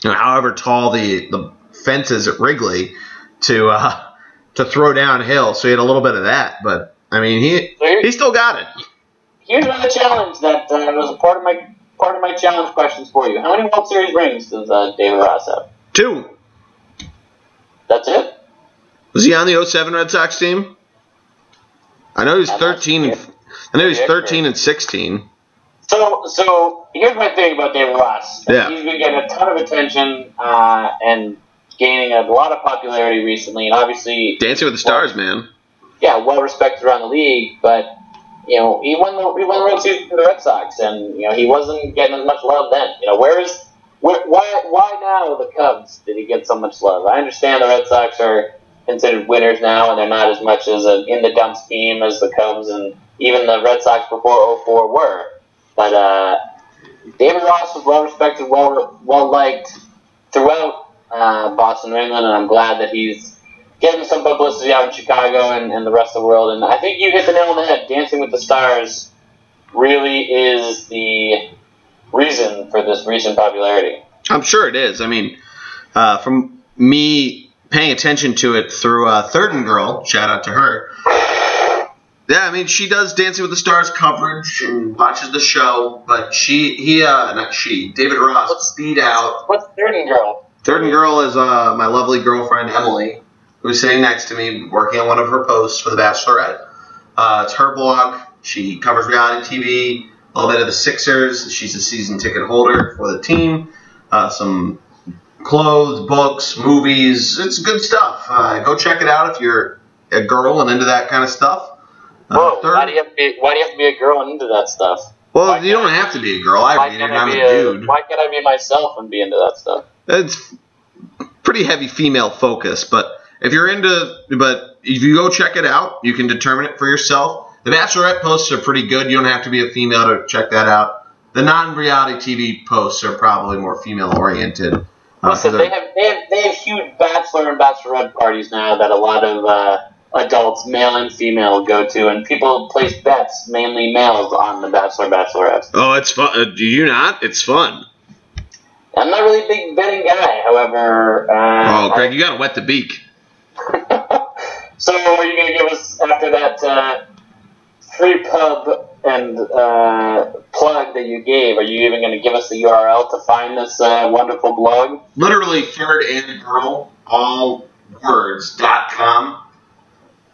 Speaker 1: you know, however tall the the fences at Wrigley to uh, [laughs] to throw downhill, so he had a little bit of that. But I mean, he
Speaker 2: So
Speaker 1: he still got it.
Speaker 2: here's another challenge that uh, was a part of my part of my challenge questions for you. How many World Series rings does uh, David Ross have?
Speaker 1: Two.
Speaker 2: That's it.
Speaker 1: Was he on the 07 Red Sox team? I know he was
Speaker 2: I'm not
Speaker 1: 13. And. I know he was
Speaker 2: Yeah,
Speaker 1: 13 and 16.
Speaker 2: So, so here's my thing about David Ross.
Speaker 1: Yeah.
Speaker 2: He's been getting a ton of attention uh, and gaining a lot of popularity recently, and obviously,
Speaker 1: Dancing with the Stars, man.
Speaker 2: yeah, well respected around the league. But you know, he won the he won the World Series for the Red Sox, and you know he wasn't getting as much love then. You know, where is where, why why now the Cubs did he get so much love? I understand the Red Sox are considered winners now, and they're not as much as an in the dumps team as the Cubs and even the Red Sox before 04 were. But uh, David Ross was well respected, well well liked throughout uh, Boston, New England, and I'm glad that he's getting some publicity out in Chicago and, and the rest of the world. And I think you hit the nail on the head. Dancing with the Stars really is the reason for this recent popularity.
Speaker 1: I'm sure it is. I mean, uh, from me paying attention to it through uh, Third and Girl, shout out to her. Yeah, I mean, she does Dancing with the Stars coverage and watches the show, but she, he, uh, not she, David Ross beat out.
Speaker 2: What's Third and Girl?
Speaker 1: Third and Girl is uh, my lovely girlfriend Emily, who's sitting next to me working on one of her posts for The Bachelorette. Uh, it's her blog. She covers reality TV, a little bit of the Sixers. She's a season ticket holder for the team. Uh, some clothes, books, movies. It's good stuff. Uh, go check it out if you're a girl and into that kind of stuff. Uh,
Speaker 2: Whoa,
Speaker 1: third-
Speaker 2: why do you have to be? Why do you have to be a girl and into that stuff?
Speaker 1: well,
Speaker 2: why
Speaker 1: you don't
Speaker 2: I-
Speaker 1: have to be a girl. I read it. I'm a dude.
Speaker 2: Why can't I be myself and be into that stuff?
Speaker 1: It's pretty heavy female focus, but if you're into, but if you go check it out, you can determine it for yourself. The Bachelorette posts are pretty good. You don't have to be a female to check that out. The non-reality TV posts are probably more female oriented. Uh,
Speaker 2: Listen, they have, they have they have huge bachelor and bachelorette parties now that a lot of uh, adults, male and female, go to, and people place bets, mainly males, on the bachelor bachelorette.
Speaker 1: oh, it's fun. Uh, do you not? It's fun.
Speaker 2: I'm not really a big betting guy, however. Uh,
Speaker 1: Oh, Greg, you gotta wet the beak. [laughs]
Speaker 2: so, what are you going to give us after that uh, free pub and uh, plug that you gave? Are you even going to give us the URL to find this uh, wonderful blog?
Speaker 1: literally third and girl all words dot com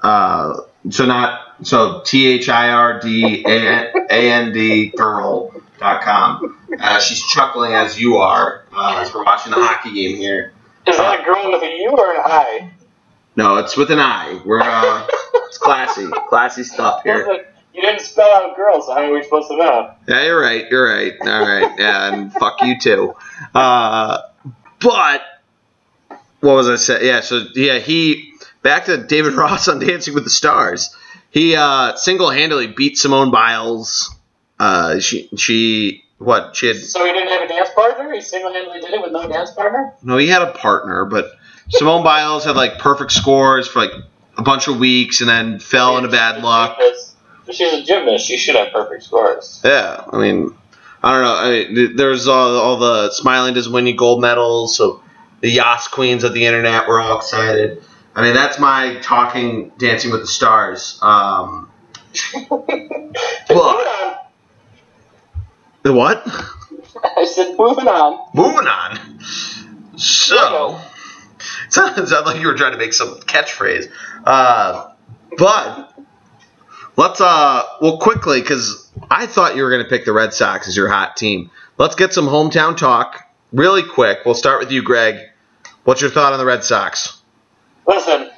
Speaker 1: uh so not so t-h-i-r-d-a-n-d girl dot com uh, she's chuckling as you are uh, as we're watching the hockey game here
Speaker 2: Is that a girl with a U or an I?
Speaker 1: no it's with an i we're uh it's classy classy stuff here
Speaker 2: You didn't spell out girl, so how are we supposed to know?
Speaker 1: Yeah, you're right. You're right. All right. Yeah, and fuck you too. Uh, but what was I saying? Yeah. So yeah, he back to David [laughs] Ross on Dancing with the Stars. He uh, single-handedly beat Simone Biles. Uh, she she what she had
Speaker 2: So he didn't have a dance partner? He single-handedly did it with no dance partner?
Speaker 1: no he had a partner, but Simone Biles had like perfect scores for like a bunch of weeks and then fell into bad luck.
Speaker 2: Because she's a gymnast. She should have perfect scores.
Speaker 1: Yeah, I mean, I don't know. I mean, there's all, all the smiling does win you gold medals, so the Yas queens of the internet were all excited. I mean, that's my talking Dancing with the Stars. Um, [laughs]
Speaker 2: on.
Speaker 1: the what?
Speaker 2: I said moving on.
Speaker 1: Moving on. So, [laughs] it sounded like you were trying to make some catchphrase. Uh, but let's uh, well quickly because I thought you were going to pick the Red Sox as your hot team. Let's get some hometown talk really quick. We'll start with you, Greg. What's your thought on the Red Sox?
Speaker 2: Listen,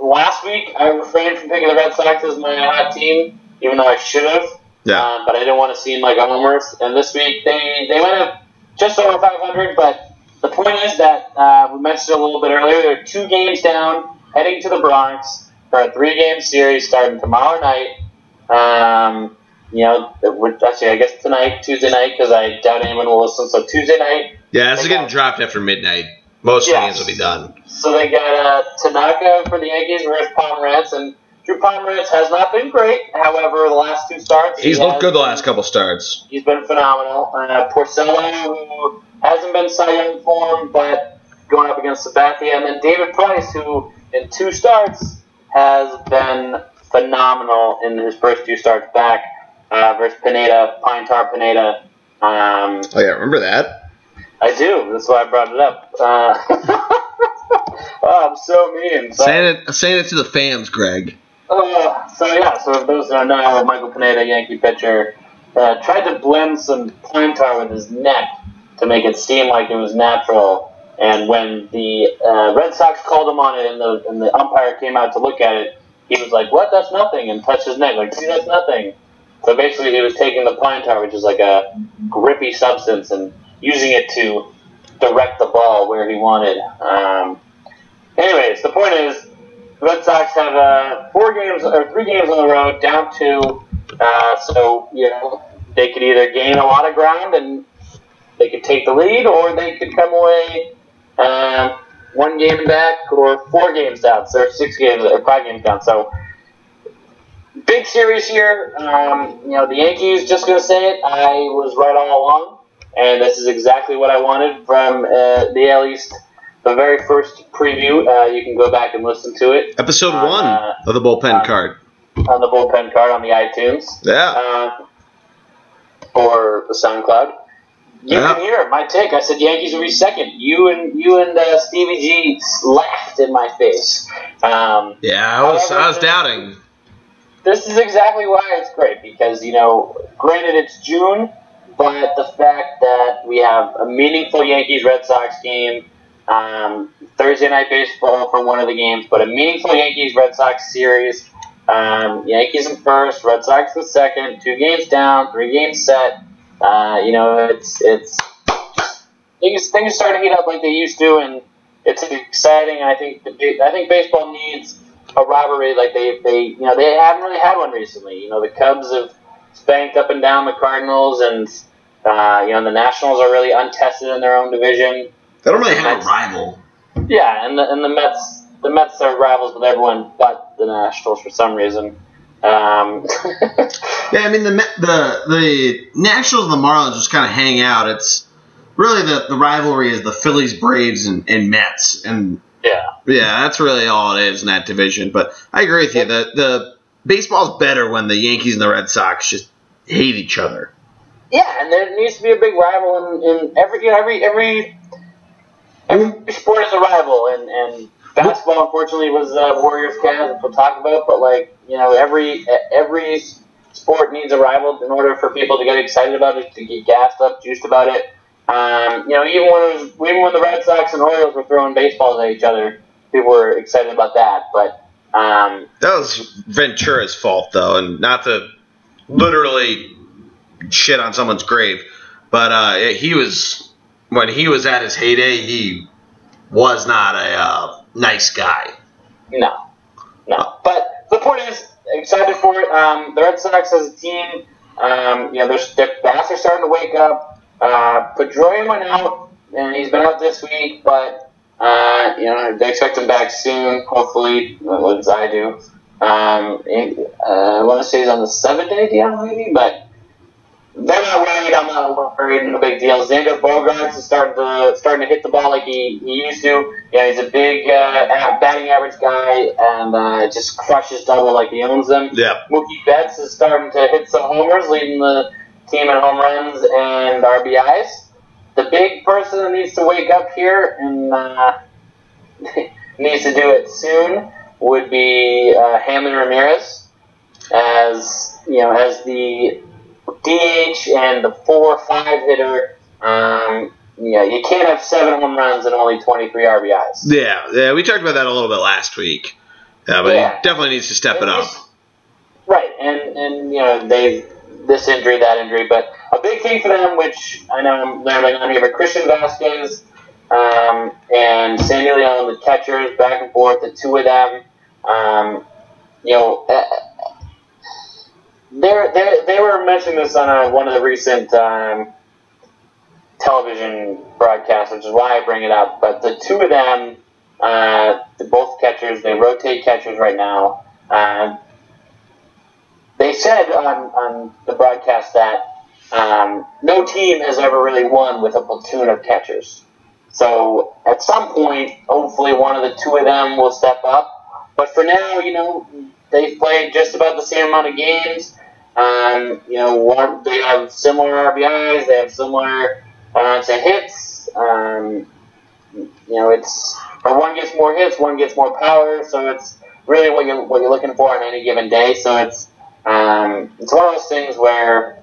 Speaker 2: last week I refrained from picking the Red Sox as my hot team, even though I should have.
Speaker 1: Yeah.
Speaker 2: Um, but I didn't want to seem like a homer. And this week they they went up just over 500. But the point is that uh, we mentioned it a little bit earlier. They're two games down, heading to the Bronx for a three-game series starting tomorrow night. Um, you know, actually, I guess tonight, Tuesday night, because I doubt anyone will listen. So Tuesday night,
Speaker 1: Yeah, this is getting
Speaker 2: got-
Speaker 1: dropped after midnight. Most
Speaker 2: Yes.
Speaker 1: games will be done.
Speaker 2: So they got uh, Tanaka for the Yankees versus Pomeranz, and Drew Pomeranz has not been great. However, the last two starts,
Speaker 1: He's
Speaker 2: he
Speaker 1: looked good the last couple starts.
Speaker 2: He's been phenomenal. Uh, Porcello, who hasn't been Cy Young form, but going up against Sabathia, and then David Price, who in two starts has been phenomenal in his first two starts back uh, versus Pineda, Pine Tar Pineda. Um,
Speaker 1: Oh yeah, remember that?
Speaker 2: I do. That's why I brought it up. Uh, [laughs] oh, I'm so mean. But-
Speaker 1: Saying it, saying it to the fans, Greg.
Speaker 2: uh, so yeah, so if those that don't know, Michael Pineda, Yankee pitcher, uh, tried to blend some pine tar with his neck to make it seem like it was natural. And when the uh, Red Sox called him on it, and the and the umpire came out to look at it, he was like, "What? That's nothing," and touched his neck, like, "See, that's nothing." So basically, he was taking the pine tar, which is like a grippy substance, and using it to direct the ball where he wanted. Um, anyways, the point is, the Red Sox have uh, four games or three games on the road, down two. Uh, so you know they could either gain a lot of ground and they could take the lead, or they could come away um, one game back or four games down. So six games or five games down. So big series here. Um, you know, the Yankees. Just gonna say it. I was right all along, and this is exactly what I wanted from uh, the at least the very first preview. Uh, you can go back and listen to it
Speaker 1: Episode
Speaker 2: Uh,
Speaker 1: one
Speaker 2: uh,
Speaker 1: of the bullpen
Speaker 2: uh,
Speaker 1: card.
Speaker 2: on the bullpen card on the iTunes.
Speaker 1: Yeah.
Speaker 2: uh, or the SoundCloud. You
Speaker 1: Yeah.
Speaker 2: can hear my take. I said Yankees will be second. You and you and uh, Stevie G laughed in my face. Um,
Speaker 1: Yeah, I was I was doubting.
Speaker 2: this is exactly why it's great because you know, granted it's June, but the fact that we have a meaningful Yankees Red Sox game, um, Thursday night baseball for one of the games, but a meaningful Yankees Red Sox series. Um, Yankees in first, Red Sox in second, two games down, three games set. Uh, you know, it's it's things things are starting to heat up like they used to, and it's exciting. And I think the, I think baseball needs a rivalry like they they you know they haven't really had one recently. You know, the Cubs have spanked up and down the Cardinals, and uh, you know the Nationals are really untested in their own division.
Speaker 3: They don't really have a rival.
Speaker 2: Yeah, and the, and the Mets the Mets are rivals with everyone but the Nationals for some reason. Um, [laughs]
Speaker 3: Yeah, I mean the the the Nationals and the Marlins just kind of hang out. It's really the the rivalry is the Phillies, Braves, and, and Mets, and
Speaker 2: yeah.
Speaker 3: yeah, that's really all it is in that division. But I agree with you. The the baseball's better when the Yankees and the Red Sox just hate each other.
Speaker 2: Yeah, and there needs to be a big rival in, in every you know every every every sport is a rival, and and basketball unfortunately was uh, Warriors Cavs, which we'll talk about. But like you know every every sport needs a rival in order for people to get excited about it, to get gassed up, juiced about it. Um, you know, even when it was even when the Red Sox and Orioles were throwing baseballs at each other, people were excited about that. But um,
Speaker 1: That was Ventura's fault, though, and not to literally shit on someone's grave, but uh, he was when he was at his heyday, he was not a uh, nice guy.
Speaker 2: No, no. But the point is, excited for it. Um, the Red Sox as a team, um, you know, their, bats are starting to wake up. Uh, Pedroia went out, and he's been out this week, but uh, you know they expect him back soon. Hopefully, as I do? Um, uh, I want to say he's on the seven day deal, maybe, but they're not worried. I'm not worried. No big deal. Xander Bogaerts is starting to starting to hit the ball like he, he used to. Yeah, he's a big uh, batting average guy and uh, just crushes double like he owns them.
Speaker 1: Yeah.
Speaker 2: Mookie Betts is starting to hit some homers, leading the team in home runs and RBIs. The big person that needs to wake up here and uh, [laughs] needs to do it soon would be uh, Hanley Ramirez, as you know, as the DH and the four five hitter. Um, yeah, you can't have seven home runs and only twenty three RBIs.
Speaker 1: Yeah, yeah, we talked about that a little bit last week. Yeah, but
Speaker 2: Yeah.
Speaker 1: he definitely needs to step it up.
Speaker 2: Right, and and you know they this injury, that injury, but a big thing for them, which I know I'm learning on here, but Christian Vasquez um, and Sandy Leon, the catchers, back and forth, the two of them, um, you know. Uh, they're, they're, they were mentioning this on a, one of the recent um, television broadcasts, which is why I bring it up. But the two of them, uh, the both catchers, they rotate catchers right now. Uh, they said on, on the broadcast that um, no team has ever really won with a platoon of catchers. So at some point, hopefully one of the two of them will step up. But for now, you know, they've played just about the same amount of games. Um, you know, one, they have similar RBIs, they have similar amounts of hits. Um, you know, it's or one gets more hits, one gets more power. So it's really what you're what you're looking for on any given day. So it's um, it's one of those things where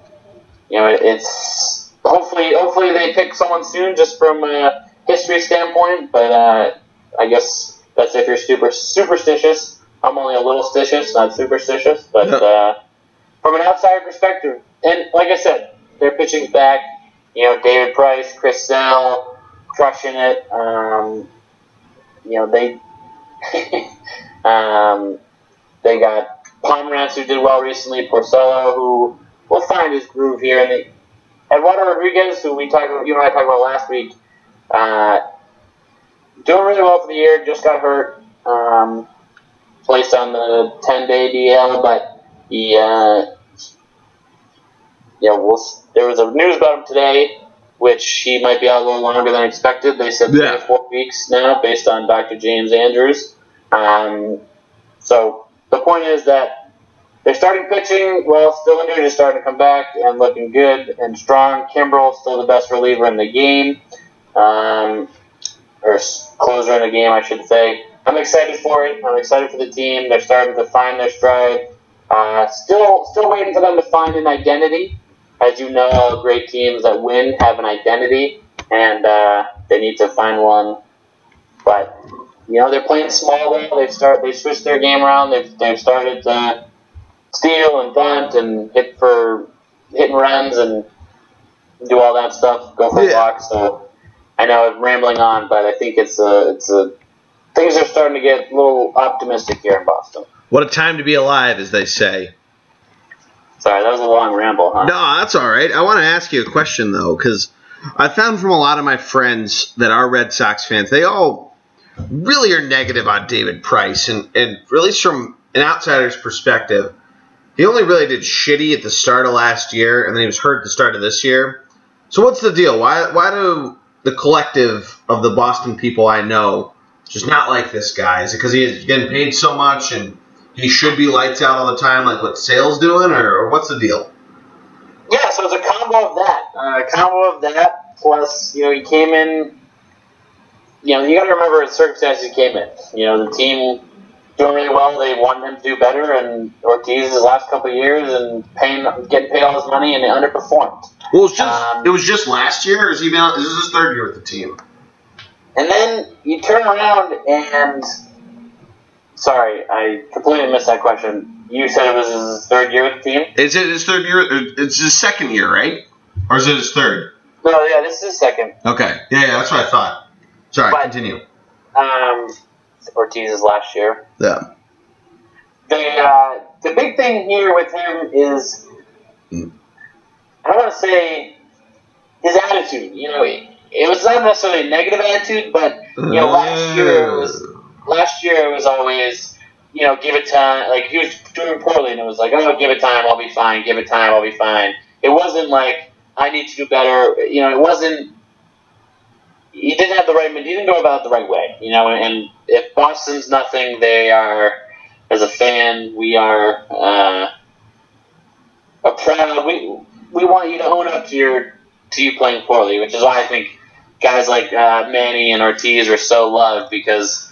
Speaker 2: you know it's hopefully hopefully they pick someone soon just from a history standpoint. But uh, I guess that's if you're super superstitious. I'm only a little stitious, not superstitious. But uh, from an outside perspective, and like I said, their pitching's back. You know, David Price, Chris Sale, crushing it. Um, you know, they [laughs] um, they got Pomeranz who did well recently, Porcello who will find his groove here, and they, Eduardo Rodriguez who we talked about, you and I talked about last week, uh, doing really well for the year. Just got hurt, um, placed on the ten day DL, but uh, yeah, we'll, there was a news about him today, which he might be out a little longer than expected. They said three
Speaker 1: Yeah.
Speaker 2: or four weeks now, based on Dr. James Andrews. Um, so the point is that they're starting pitching. Well, still injured is starting to come back and looking good and strong. Kimbrel still the best reliever in the game, um, or closer in the game, I should say. I'm excited for it. I'm excited for the team. They're starting to find their stride. Uh, still, still waiting for them to find an identity. As you know, great teams that win have an identity, and uh, they need to find one. But you know, they're playing small now. They've start they switched their game around. They've they've started to steal and bunt and hit for hit and runs and do all that stuff. Go for
Speaker 1: Yeah.
Speaker 2: walks. So I know I'm rambling on, but I think it's a it's a things are starting to get a little optimistic here in Boston.
Speaker 1: What a time to be alive, as they say.
Speaker 2: Sorry, that was a long ramble, huh?
Speaker 1: No, that's all right. I want to ask you a question though, because I found from a lot of my friends that are Red Sox fans, they all really are negative on David Price, and and at least from an outsider's perspective, he only really did shitty at the start of last year, and then he was hurt at the start of this year. So what's the deal? Why why do the collective of the Boston people I know just not like this guy? Is it because he is getting paid so much and he should be lights out all the time, like what Sale's doing, or, or what's the deal?
Speaker 2: Yeah, so it's a combo of that. Uh, a combo of that plus, you know, he came in. You know, you got to remember the circumstances he came in. You know, the team doing really well. They wanted him to do better, and Ortiz his last couple of years and paying, getting paid all his money, and they underperformed.
Speaker 1: Well, it was just
Speaker 2: Um,
Speaker 1: it was just last year. Or is he been? Is this his third year with the team?
Speaker 2: And then you turn around and. Sorry, I completely missed that question. You said it was his third year with the team?
Speaker 1: Is it his third year? It's his second year, right? Or is it his third?
Speaker 2: No, yeah, this is his second.
Speaker 1: Okay. Yeah, yeah, that's what I thought. Sorry,
Speaker 2: But-
Speaker 1: continue.
Speaker 2: Um, Ortiz's last year.
Speaker 1: Yeah.
Speaker 2: the uh, the big thing here with him is
Speaker 1: Mm.
Speaker 2: I don't want to say his attitude. You know, it, it was not necessarily a negative attitude, but you know, last year it was last year it was always you know give it time. Like he was doing poorly, and it was like oh give it time, I'll be fine. Give it time, I'll be fine. It wasn't like I need to do better. You know, it wasn't. He didn't have the right. He didn't go about it the right way. You know, and if Boston's nothing, they are as a fan, we are uh, a proud. We we want you to own up to your to you playing poorly, which is why I think guys like uh, Manny and Ortiz are so loved because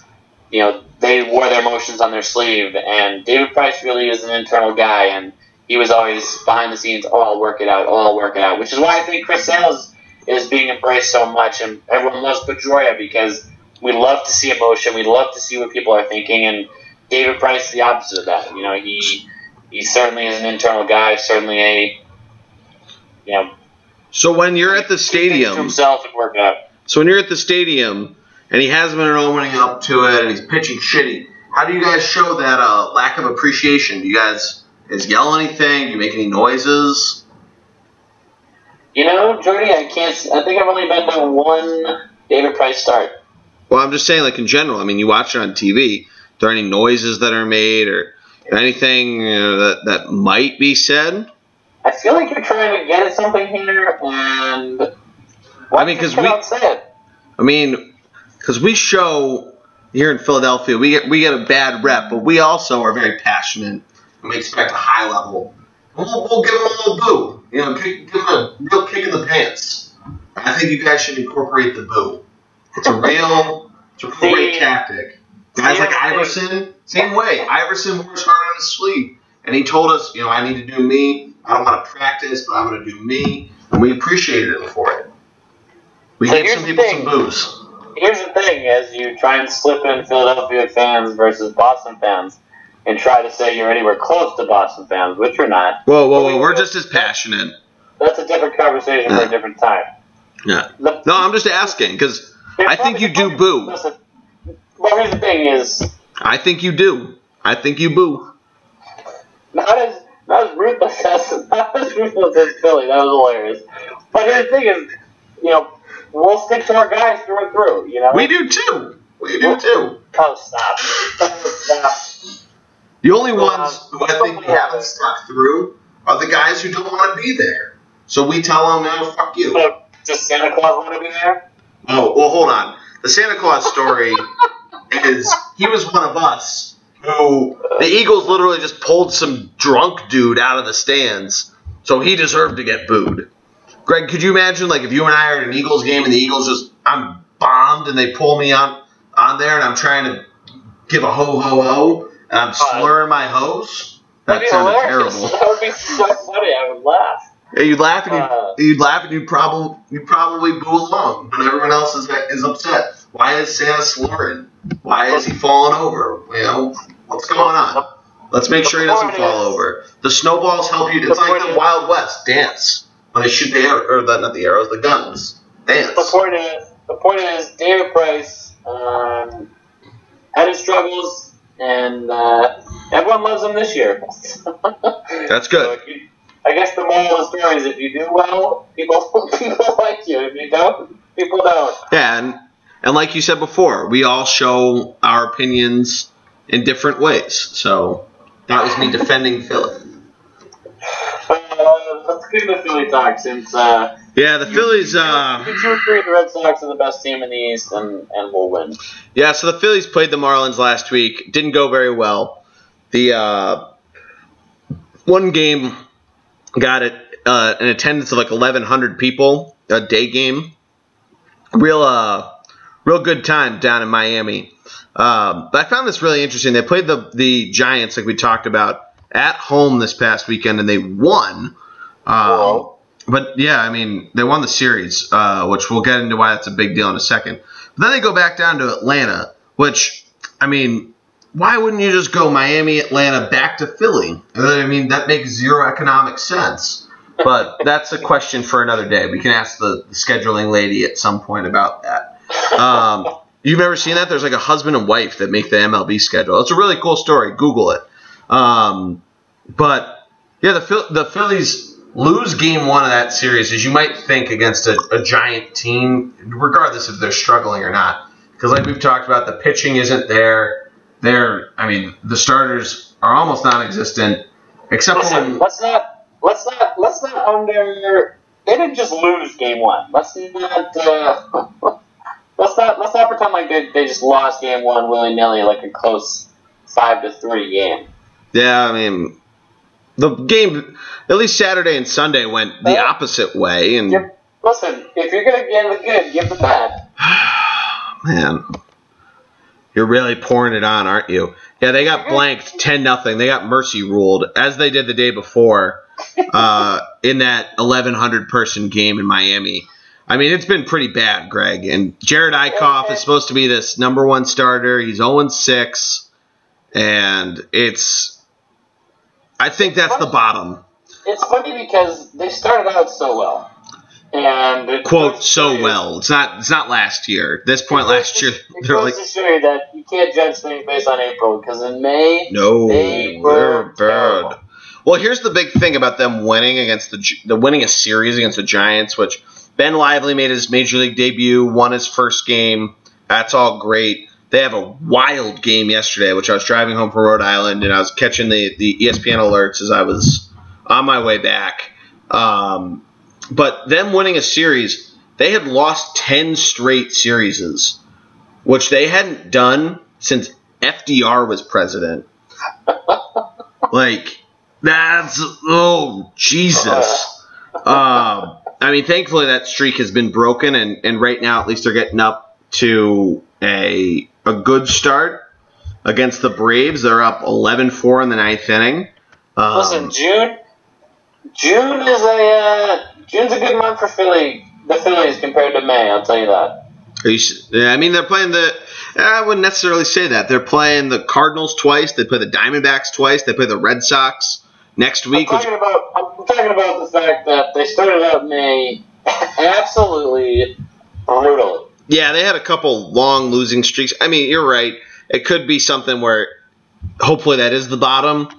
Speaker 2: you know they wore their emotions on their sleeve, and David Price really is an internal guy, and he was always behind the scenes. Oh, I'll work it out. Oh, I'll work it out. Which is why I think Chris Sales is being embraced so much, and everyone loves Pedroia because we love to see emotion. We love to see what people are thinking, and David Price is the opposite of that. You know, he he certainly is an internal guy, certainly a you know
Speaker 1: So when you're at the
Speaker 2: keep things to
Speaker 1: stadium,
Speaker 2: himself and work it out.
Speaker 1: so when you're at the stadium, and he hasn't been opening up to it, and he's pitching shitty, how do you guys show that uh, lack of appreciation? Do you guys guys yell anything? Do you make any noises?
Speaker 2: You know, Jordy, I can't. I think I've only been to one David Price start.
Speaker 1: Well, I'm just saying, like in general. I mean, you watch it on TV. Are there any noises that are made, or anything you know, that that might be said?
Speaker 2: I feel like you're trying to get at something here, and
Speaker 1: I mean,
Speaker 2: because
Speaker 1: we-
Speaker 2: out and say it.
Speaker 1: I mean, because we show here in Philadelphia, we get we get a bad rep, but we also are very passionate and we expect a high level. We'll, we'll give them a little boo, you know, give, give them a real kick in the pants. I think you guys should incorporate the boo. It's a real, it's a real [laughs] great tactic. Guys like Iverson, same way. Iverson works hard on his sleeve, and he told us, you know, I need to do me. I don't want to practice, but I'm going to do me, and we appreciated him for it. We
Speaker 2: So
Speaker 1: gave some people some booze.
Speaker 2: Here's the thing: as you try and slip in Philadelphia fans versus Boston fans, and try to say you're anywhere close to Boston fans, which you're not.
Speaker 1: Whoa, whoa, whoa! We're just as passionate.
Speaker 2: That's a different conversation for a different time.
Speaker 1: Yeah.
Speaker 2: The-
Speaker 1: No, I'm just asking because I think you do boo.
Speaker 2: Listen, well, here's the thing: is
Speaker 1: I think you do. I think you boo.
Speaker 2: not as not as ruthless as [laughs] not as ruthless as Philly. That was hilarious. But here's the thing: is you know we'll stick to our guys through and through. You know.
Speaker 1: We do too. We do too.
Speaker 2: Oh, stop! stop!
Speaker 1: The only ones who I think we haven't stuck through are the guys who don't want to be there. So we tell them, no, fuck you.
Speaker 2: Look, does Santa Claus want to be there?
Speaker 1: Oh, well, hold on. The Santa Claus story is he was one of us who the Eagles literally just pulled some drunk dude out of the stands, so he deserved to get booed. Greg, could you imagine like if you and I are at an Eagles game and the Eagles just I'm bombed and they pull me on on there and I'm trying to give a ho ho ho and I'm slurring my hose? That sounded
Speaker 2: hilarious.
Speaker 1: terrible. [laughs]
Speaker 2: That would be so funny. I would laugh.
Speaker 1: Yeah, you'd laugh and
Speaker 2: Uh,
Speaker 1: you'd, you'd laugh and you'd probably you'd probably boo along, but everyone else is is upset. Why is Santa slurring? Why is he falling over? You know what's going on? Let's make sure he doesn't fall over. The snowballs help you. It's like the Wild West dance when they shoot the arrow or the, not the arrows, the guns. Dance.
Speaker 2: The point is, the point is, David Price um, had his struggles, and uh, everyone loves him this year. [laughs]
Speaker 1: That's good.
Speaker 2: if you- I guess the moral of the story is if you do well, people [laughs] people like you. If you don't, people don't.
Speaker 1: Yeah, and and like you said before, we all show our opinions in different ways. So that was me defending Philly.
Speaker 2: Uh, let's into Philly talk since uh,
Speaker 1: Yeah, the Phillies. Uh,
Speaker 2: you agree the Red Sox are the best team in the East and, and we'll win?
Speaker 1: Yeah, so the Phillies played the Marlins last week. Didn't go very well. The uh, one game got it uh, an attendance of like 1,100 people, a day game. Real, uh, real good time down in Miami. Um, but I found this really interesting. They played the the Giants, like we talked about, at home this past weekend, and they won. Um, but yeah, I mean, they won the series, uh, which we'll get into why that's a big deal in a second. But then they go back down to Atlanta, which, I mean, why wouldn't you just go Miami, Atlanta, back to Philly? I mean, that makes zero economic sense. But [laughs] that's a question for another day. We can ask the, the scheduling lady at some point about that. Um, you've never seen that? There's like a husband and wife that make the MLB schedule. It's a really cool story. Google it. Um, but yeah, the the Phillies lose game one of that series, as you might think, against a, a giant team, regardless if they're struggling or not. Because like we've talked about, the pitching isn't there. They're, I mean, the starters are almost non-existent, except for
Speaker 2: Listen,
Speaker 1: when.
Speaker 2: let's not let's not let's not under they didn't just lose game one. Let's not uh, [laughs] let's not let's not pretend like they, they just lost game one willy nilly like a close five to three game.
Speaker 1: Yeah, I mean, the game, at least Saturday and Sunday, went the
Speaker 2: Yeah.
Speaker 1: opposite way, and
Speaker 2: Give, listen, if you're gonna give the good, give the bad. [sighs]
Speaker 1: man, you're really pouring it on, aren't you? Yeah, they got blanked ten nothing. They got mercy ruled as they did the day before [laughs] uh, in that 1,100 person game in Miami. I mean, it's been pretty bad, Greg. And Jerad Eickhoff is supposed to be this number one starter. He's 0 6, and it's. I think that's the bottom.
Speaker 2: It's funny because they started out so well. And it
Speaker 1: quote so
Speaker 2: you-
Speaker 1: well. It's not. It's not last year. This point last year,
Speaker 2: It [laughs]
Speaker 1: they're like,
Speaker 2: to show you that you can't judge things based on April because in May
Speaker 1: no,
Speaker 2: they were
Speaker 1: bad. Well, here's the big thing about them winning against the the winning a series against the Giants, which Ben Lively made his major league debut, won his first game. That's all great. They have a wild game yesterday, which I was driving home from Rhode Island and I was catching the, the ESPN alerts as I was on my way back. Um, but them winning a series, they had lost 10 straight series, which they hadn't done since FDR was president. [laughs] like, that's, oh, Jesus. Um, I mean, thankfully that streak has been broken, and, and right now at least they're getting up to a a good start against the Braves. They're up 11-4 in the ninth inning. Um,
Speaker 2: Listen, June. June is a uh, June's a good month for Philly. The Phillies compared to May, I'll tell you that.
Speaker 1: Are you yeah, I mean, they're playing the. I wouldn't necessarily say that. They're playing the Cardinals twice. They play the Diamondbacks twice. They play the Red Sox next
Speaker 2: I'm
Speaker 1: week. Which,
Speaker 2: talking about. I'm talking about the fact that they started out May [laughs] absolutely brutally.
Speaker 1: Yeah, they had a couple long losing streaks. I mean, you're right. It could be something where hopefully that is the bottom.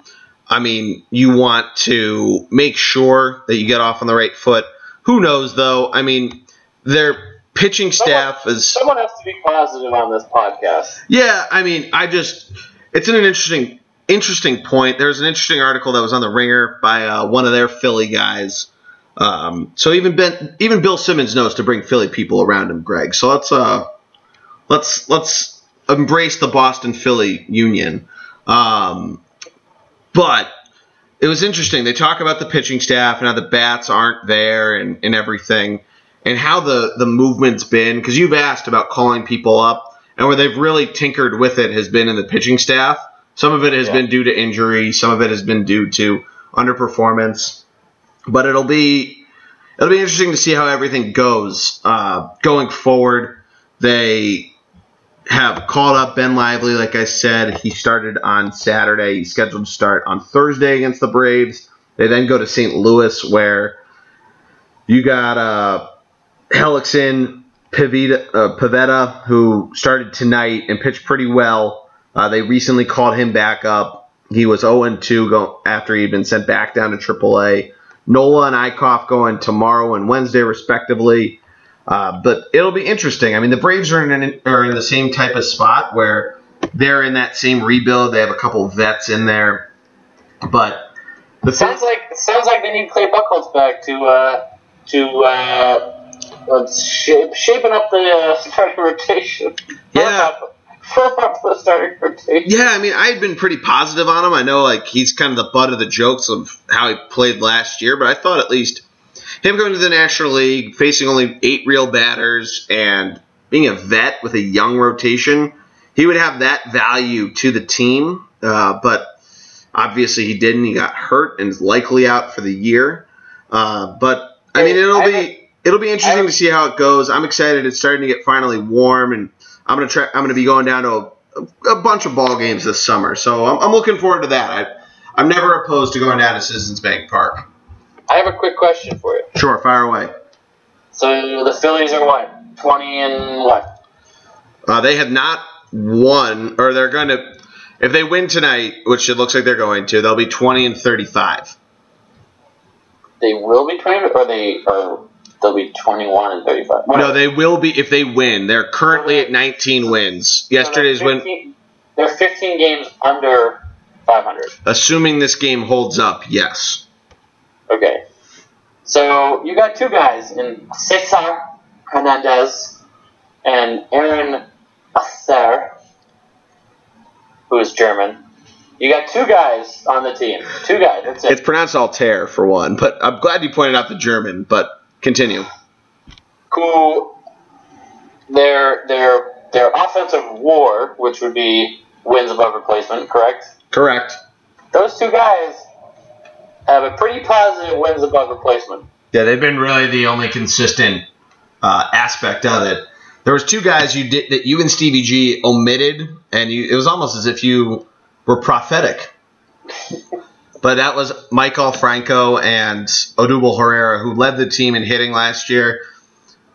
Speaker 1: I mean, you want to make sure that you get off on the right foot. Who knows, though? I mean, their pitching staff is.
Speaker 2: Someone has to be positive on this podcast.
Speaker 1: Yeah, I mean, I just it's an interesting interesting point. There was an interesting article that was on the Ringer by uh, one of their Philly guys. Um, so even Ben, even Bill Simmons knows to bring Philly people around him, Greg. So let's uh, let's let's embrace the Boston Philly union. Um, but it was interesting. They talk about the pitching staff and how the bats aren't there and, and everything, and how the the movement's been. Because you've asked about calling people up, and where they've really tinkered with it has been in the pitching staff. Some of it has
Speaker 2: Yeah.
Speaker 1: been due to injury. Some of it has been due to underperformance. But it'll be it'll be interesting to see how everything goes uh, going forward. They have called up Ben Lively, like I said. He started on Saturday. He's scheduled to start on Thursday against the Braves. They then go to St. Louis, where you got uh, Hellickson, Pivetta, uh, who started tonight and pitched pretty well. Uh, they recently called him back up. He was 0 2 go- after he'd been sent back down to AAA. Nola and Eickhoff going tomorrow and Wednesday, respectively. Uh, but it'll be interesting. I mean, the Braves are in, an, are in the same type of spot where they're in that same rebuild. They have a couple of vets in there, but the
Speaker 2: Sounds like it sounds like they need Clay Buchholz back to uh, to uh, uh, shape, shaping up the uh, starting [laughs] rotation.
Speaker 1: Yeah.
Speaker 2: Firm up the starting.
Speaker 1: Yeah, I mean, I had been pretty positive on him. I know, like, he's kind of the butt of the jokes of how he played last year, but I thought at least him going to the National League, facing only eight real batters, and being a vet with a young rotation, he would have that value to the team. Uh, but obviously, he didn't. He got hurt and is likely out for the year. Uh, but I mean, it'll
Speaker 2: I
Speaker 1: be it'll be interesting to see how it goes. I'm excited. It's starting to get finally warm, and I'm gonna try. I'm gonna be going down to a, a bunch of ball games this summer, so I'm, I'm looking forward to that. I, I'm never opposed to going down to Citizens Bank Park.
Speaker 2: I have a quick question for you.
Speaker 1: Sure, fire away.
Speaker 2: So the Phillies are what twenty and what?
Speaker 1: Uh, they have not won, or they're going to. If they win tonight, which it looks like they're going to, they'll be 20 and 35.
Speaker 2: They will be twenty, or they or they'll be twenty-one and thirty-five.
Speaker 1: No, they will be if they win. They're currently at 19 wins. Yesterday's
Speaker 2: they're
Speaker 1: win,
Speaker 2: 15, They're fifteen games under five hundred.
Speaker 1: assuming this game holds up, yes.
Speaker 2: Okay. So you got two guys in Cesar Hernandez and Aaron Acer, who is German. You got two guys on the team. Two guys. That's it.
Speaker 1: It's pronounced Altherr for one, but I'm glad you pointed out the German. But continue.
Speaker 2: who their their their offensive war, which would be wins above replacement, correct?
Speaker 1: Correct.
Speaker 2: Those two guys have a pretty positive wins above replacement.
Speaker 1: Yeah, they've been really the only consistent uh, aspect of it. There was two guys you did that you and Stevie G omitted, and you, it was almost as if you were prophetic. But that was Maikel Franco and Odubel Herrera, who led the team in hitting last year.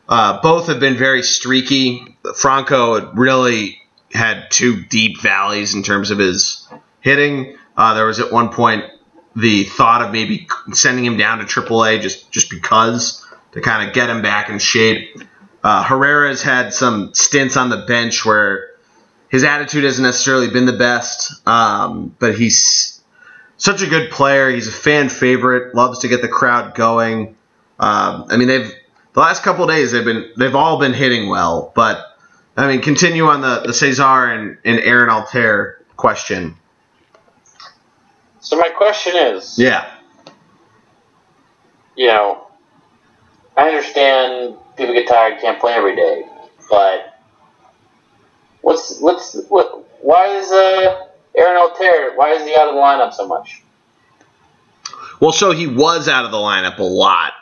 Speaker 1: Uh, both have been very streaky. Franco really had two deep valleys in terms of his hitting. Uh, there was at one point the thought of maybe sending him down to AAA just just because to kind of get him back in shape. Uh, Herrera's had some stints on the bench where his attitude hasn't necessarily been the best, um, but he's such a good player. He's a fan favorite. Loves to get the crowd going. Um, I mean, they've the last couple days they've been they've all been hitting well, but I mean, continue on the the Cesar and, and Aaron Altherr question.
Speaker 2: So my question is,
Speaker 1: Yeah.
Speaker 2: you know, I understand people get tired, can't play every day, but what's what's what? Why is uh, Aaron Altherr? Why is he out of the lineup so much?
Speaker 1: Well, so he was out of the lineup a lot.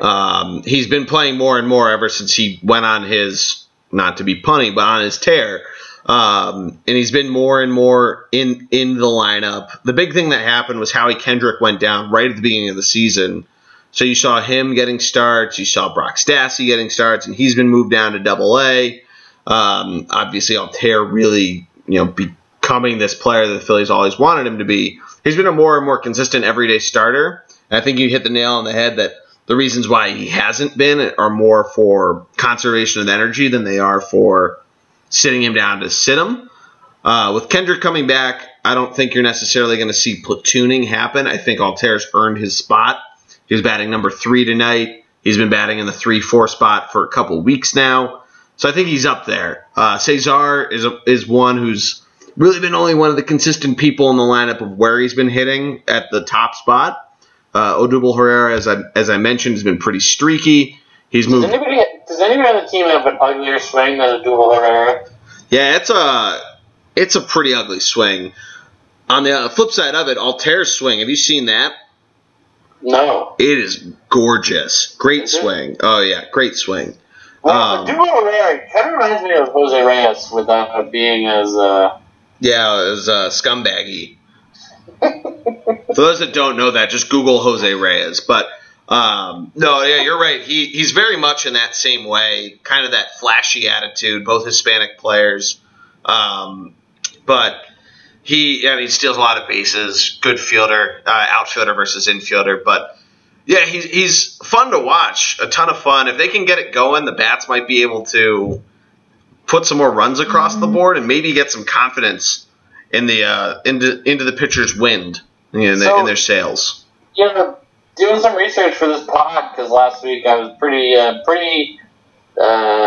Speaker 1: Um, he's been playing more and more ever since he went on his, not to be punny, but on his tear. Um, and he's been more and more in in the lineup. The big thing that happened was Howie Kendrick went down right at the beginning of the season. So you saw him getting starts. You saw Brock Stassi getting starts, and he's been moved down to Double A. Um, obviously, Altherr really, you know, becoming this player that the Phillies always wanted him to be. He's been a more and more consistent everyday starter. And I think you hit the nail on the head that the reasons why he hasn't been are more for conservation of energy than they are for sitting him down to sit him. Uh, with Kendrick coming back, I don't think you're necessarily going to see platooning happen. I think Altherr's earned his spot. He's batting number three tonight. He's been batting in the three four spot for a couple weeks now, so I think he's up there. Uh, Cesar is a, is one who's really been only one of the consistent people in the lineup of where he's been hitting at the top spot. Uh, Odubel Herrera, as I as I mentioned, has been pretty streaky. He's
Speaker 2: Does
Speaker 1: moved.
Speaker 2: anybody, does anybody on the team have an uglier swing than Odubel Herrera?
Speaker 1: Yeah, it's a it's a pretty ugly swing. On the uh, flip side of it, Altherr's swing. Have you seen that?
Speaker 2: No.
Speaker 1: It is gorgeous. Great
Speaker 2: Is it?
Speaker 1: swing. Oh yeah, great swing.
Speaker 2: Well,
Speaker 1: Um,
Speaker 2: Duval Herrera kind of reminds me of Jose Reyes without being as. Uh,
Speaker 1: Yeah, it was uh, scumbaggy. [laughs] For those that don't know that, just Google Jose Reyes. But um, no, yeah, you're right. He he's very much in that same way, kind of that flashy attitude. Both Hispanic players, um, but he I mean, steals a lot of bases. Good fielder, uh, outfielder versus infielder, but. Yeah, he's, he's fun to watch. A ton of fun. If they can get it going, the bats might be able to put some more runs across the board and maybe get some confidence in the uh, into into the pitcher's wind in, the,
Speaker 2: So-
Speaker 1: in their sails.
Speaker 2: you know, doing some research for this pod because last week I was pretty, uh, pretty uh,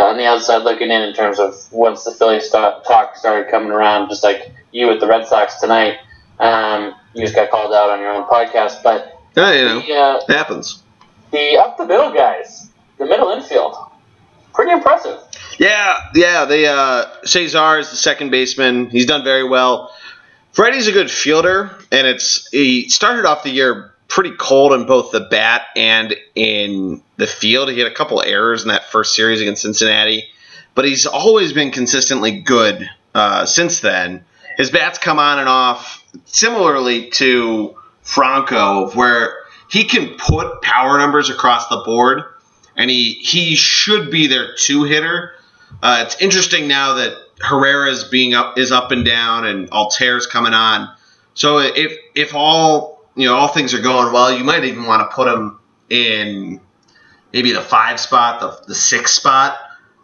Speaker 2: on the outside looking in in terms of once the Philly start, talk started coming around, just like you with the Red Sox tonight. Um, you just got called out on your own podcast, but
Speaker 1: Yeah, you know,
Speaker 2: the, uh,
Speaker 1: it happens.
Speaker 2: the up the middle guys, the middle infield, pretty impressive.
Speaker 1: Yeah, yeah. They uh, Cesar is the second baseman. He's done very well. Freddie's a good fielder, and it's he started off the year pretty cold in both the bat and in the field. He had a couple errors in that first series against Cincinnati, but he's always been consistently good uh, since then. His bats come on and off similarly to Franco, where he can put power numbers across the board, and he he should be their two hitter. Uh, it's interesting now that Herrera's being up is up and down, and Altherr's coming on. So if if all you know all things are going well, you might even want to put him in maybe the five spot, the the spot.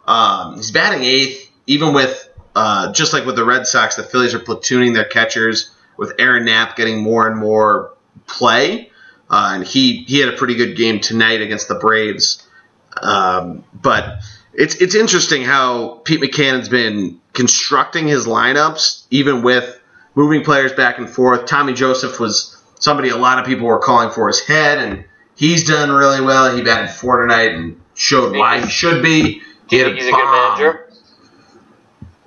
Speaker 1: Um, he's batting eighth, even with uh, just like with the Red Sox, the Phillies are platooning their catchers with Aaron Knapp getting more and more play, uh, and he he had a pretty good game tonight against the Braves. Um, but it's it's interesting how Pete Mackanin's been constructing his lineups, even with moving players back and forth. Tommy Joseph was somebody a lot of people were calling for his head, and he's done really well. He batted four tonight and showed why he should be. He had a
Speaker 2: He's a good manager.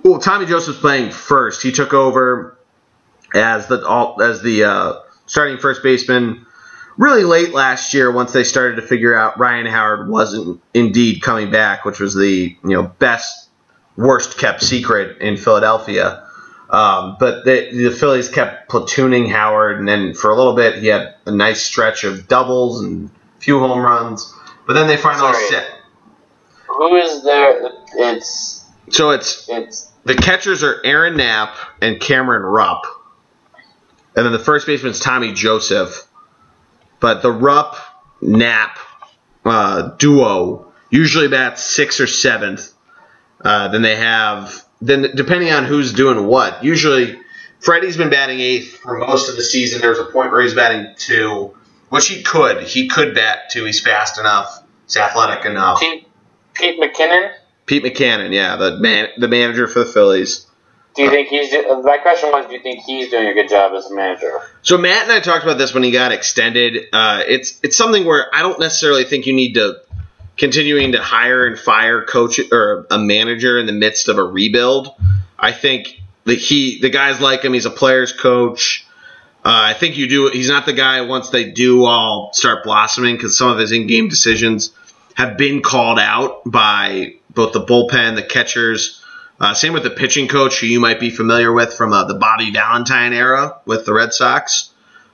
Speaker 1: Well, Tommy Joseph's playing first. He took over as the all- as the uh, starting first baseman really late last year. Once they started to figure out Ryan Howard wasn't indeed coming back, which was the you know best worst kept secret in Philadelphia. Um, but the, the Phillies kept platooning Howard, and then for a little bit he had a nice stretch of doubles and a few home runs. But then they finally
Speaker 2: Sorry.
Speaker 1: set.
Speaker 2: Who is there? It's
Speaker 1: So it's
Speaker 2: it's
Speaker 1: The catchers are Aaron Knapp and Cameron Rupp. And then the first baseman's Tommy Joseph. But the Rupp Knapp uh, duo usually bats sixth or seventh. Uh, then they have, then depending on who's doing what, usually Freddie's been batting eighth for most of the season. There's a point where he's batting two, which he could. He could bat two. He's fast enough. He's athletic enough.
Speaker 2: Pete, Pete Mackanin.
Speaker 1: Pete Mackanin, yeah, the man, the manager for the Phillies.
Speaker 2: Do you think he's? My question was, do you think he's doing a good job as a manager?
Speaker 1: So Matt and I talked about this when he got extended. Uh, it's it's something where I don't necessarily think you need to continuing to hire and fire coach or a manager in the midst of a rebuild. I think that he the guys like him. He's a player's coach. Uh, I think you do. He's not the guy once they do all start blossoming because some of his in-game decisions have been called out by both the bullpen, the catchers. Uh, same with the pitching coach, who you might be familiar with from uh, the Bobby Valentine era with the Red Sox.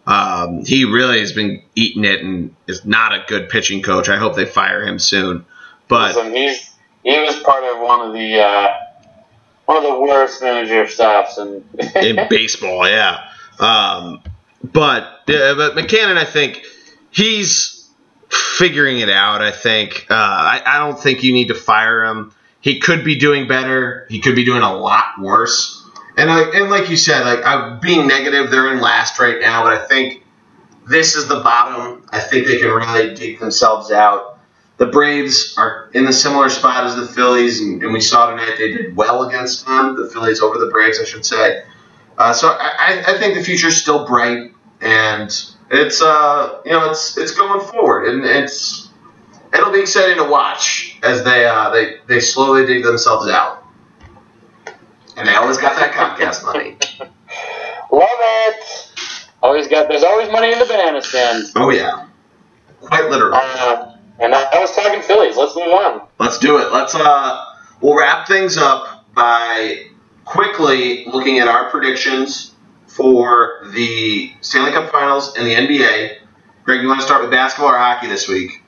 Speaker 1: Um, he really has been eating it and is not a good pitching coach. I hope they fire him soon. But
Speaker 2: Listen, he's he was part of one of the uh, one of the worst manager stops and [laughs]
Speaker 1: in baseball, yeah. Um, but yeah, but Mackanin, I think he's figuring it out. I think uh, I, I don't think you need to fire him. He could be doing better. He could be doing a lot worse. And like and like you said, like I'm being negative, they're in last right now, but I think this is the bottom. I think they can really dig themselves out. The Braves are in a similar spot as the Phillies, and, and we saw tonight they did well against them. The Phillies over the Braves, I should say. Uh, so I, I think the future is still bright, and it's uh you know it's it's going forward, and it's it'll be exciting to watch as they uh, they they slowly dig themselves out. And they always got that Comcast money. [laughs]
Speaker 2: Love it. Always got. There's always money in the banana stand.
Speaker 1: Oh yeah, quite literally.
Speaker 2: Uh, and I, I was talking Phillies. Let's move on.
Speaker 1: Let's do it. Let's uh we'll wrap things up by quickly looking at our predictions for the Stanley Cup Finals and the NBA. Greg, you want to start with basketball or hockey this week?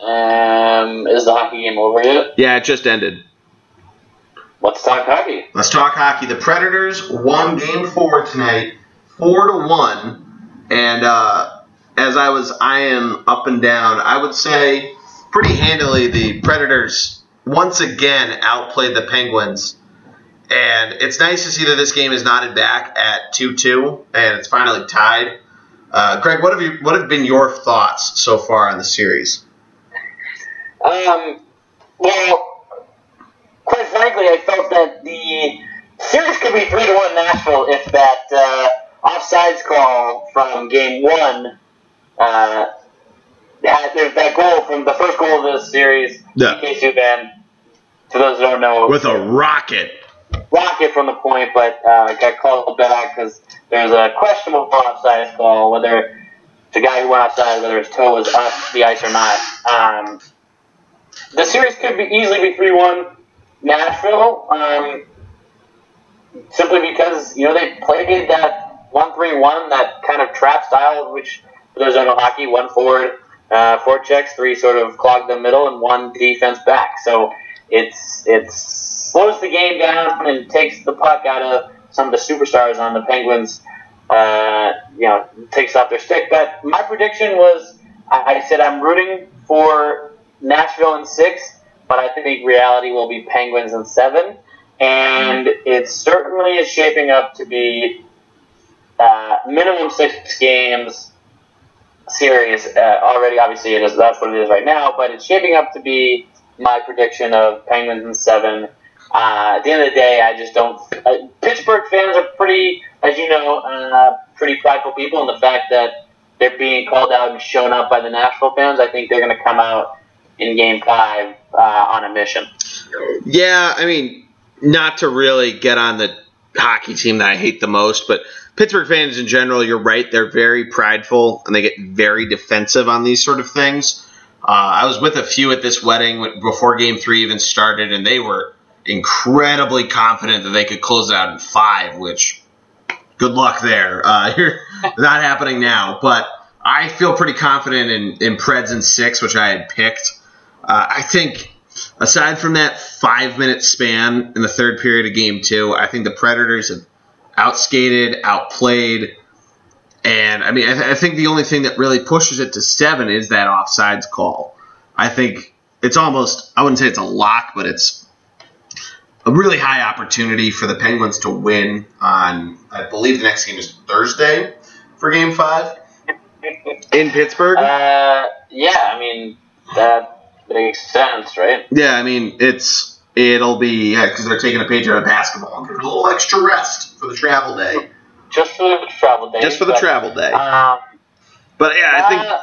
Speaker 2: Um, is the hockey game over yet?
Speaker 1: Yeah, it just ended.
Speaker 2: Let's talk hockey.
Speaker 1: Let's talk hockey. The Predators won Game Four tonight, four to one, and uh, as I was eyeing up and down, I would say pretty handily the Predators once again outplayed the Penguins. And it's nice to see that this game is knotted back at 2 2, and it's finally tied. Uh, Greg, what have you what have been your thoughts so far on the series?
Speaker 2: Um, well, quite frankly, I felt that the series could be three to one Nashville if that uh, offsides call from Game One uh, there's that goal from the first goal of this series.
Speaker 1: Yeah.
Speaker 2: PK Subban. For those who don't know,
Speaker 1: With a rocket.
Speaker 2: rocket from the point, but uh, got called back because there's a questionable offside call whether the guy who went outside whether his toe was up the ice or not. Um, the series could be easily be three one Nashville, um, simply because you know they played that one three one that kind of trap style, which for those who know hockey, one forward, uh, four checks, three sort of clog the middle, and one defense back. So it's it's slows the game down and takes the puck out of some of the superstars on the Penguins. Uh, you know, takes off their stick. But my prediction was, I said I'm rooting for Nashville in six, but I think reality will be Penguins in seven. And it certainly is shaping up to be uh, minimum six games series uh, already. Obviously, it is. That's what it is right now. But it's shaping up to be my prediction of Penguins in seven. Uh, at the end of the day, I just don't. Uh, Pittsburgh fans are pretty, as you know, uh, pretty prideful people, and the fact that they're being called out and shown up by the Nashville fans, I think they're going to come out in Game Five uh, on a mission.
Speaker 1: Yeah, I mean, not to really get on the hockey team that I hate the most, but Pittsburgh fans in general, you're right. They're very prideful and they get very defensive on these sort of things. Uh, I was with a few at this wedding before Game Three even started, and they were incredibly confident that they could close it out in five. Which, good luck there. Uh, [laughs] not happening now, but I feel pretty confident in in Preds in six, which I had picked. Uh, I think aside from that five minute span in the third period of game two, I think the Predators have outskated, outplayed. And I mean, I, th- I think the only thing that really pushes it to seven is that offsides call. I think it's almost, I wouldn't say it's a lock, but it's a really high opportunity for the Penguins to win on, I believe the next game is Thursday for game five in Pittsburgh.
Speaker 2: Uh, yeah, I mean that makes sense, right?
Speaker 1: Yeah, I mean it's it'll be yeah because they're taking a page out of basketball a little extra rest for the travel day.
Speaker 2: Just for the travel day.
Speaker 1: Just for the
Speaker 2: but,
Speaker 1: travel day.
Speaker 2: Um,
Speaker 1: But yeah, I think
Speaker 2: uh,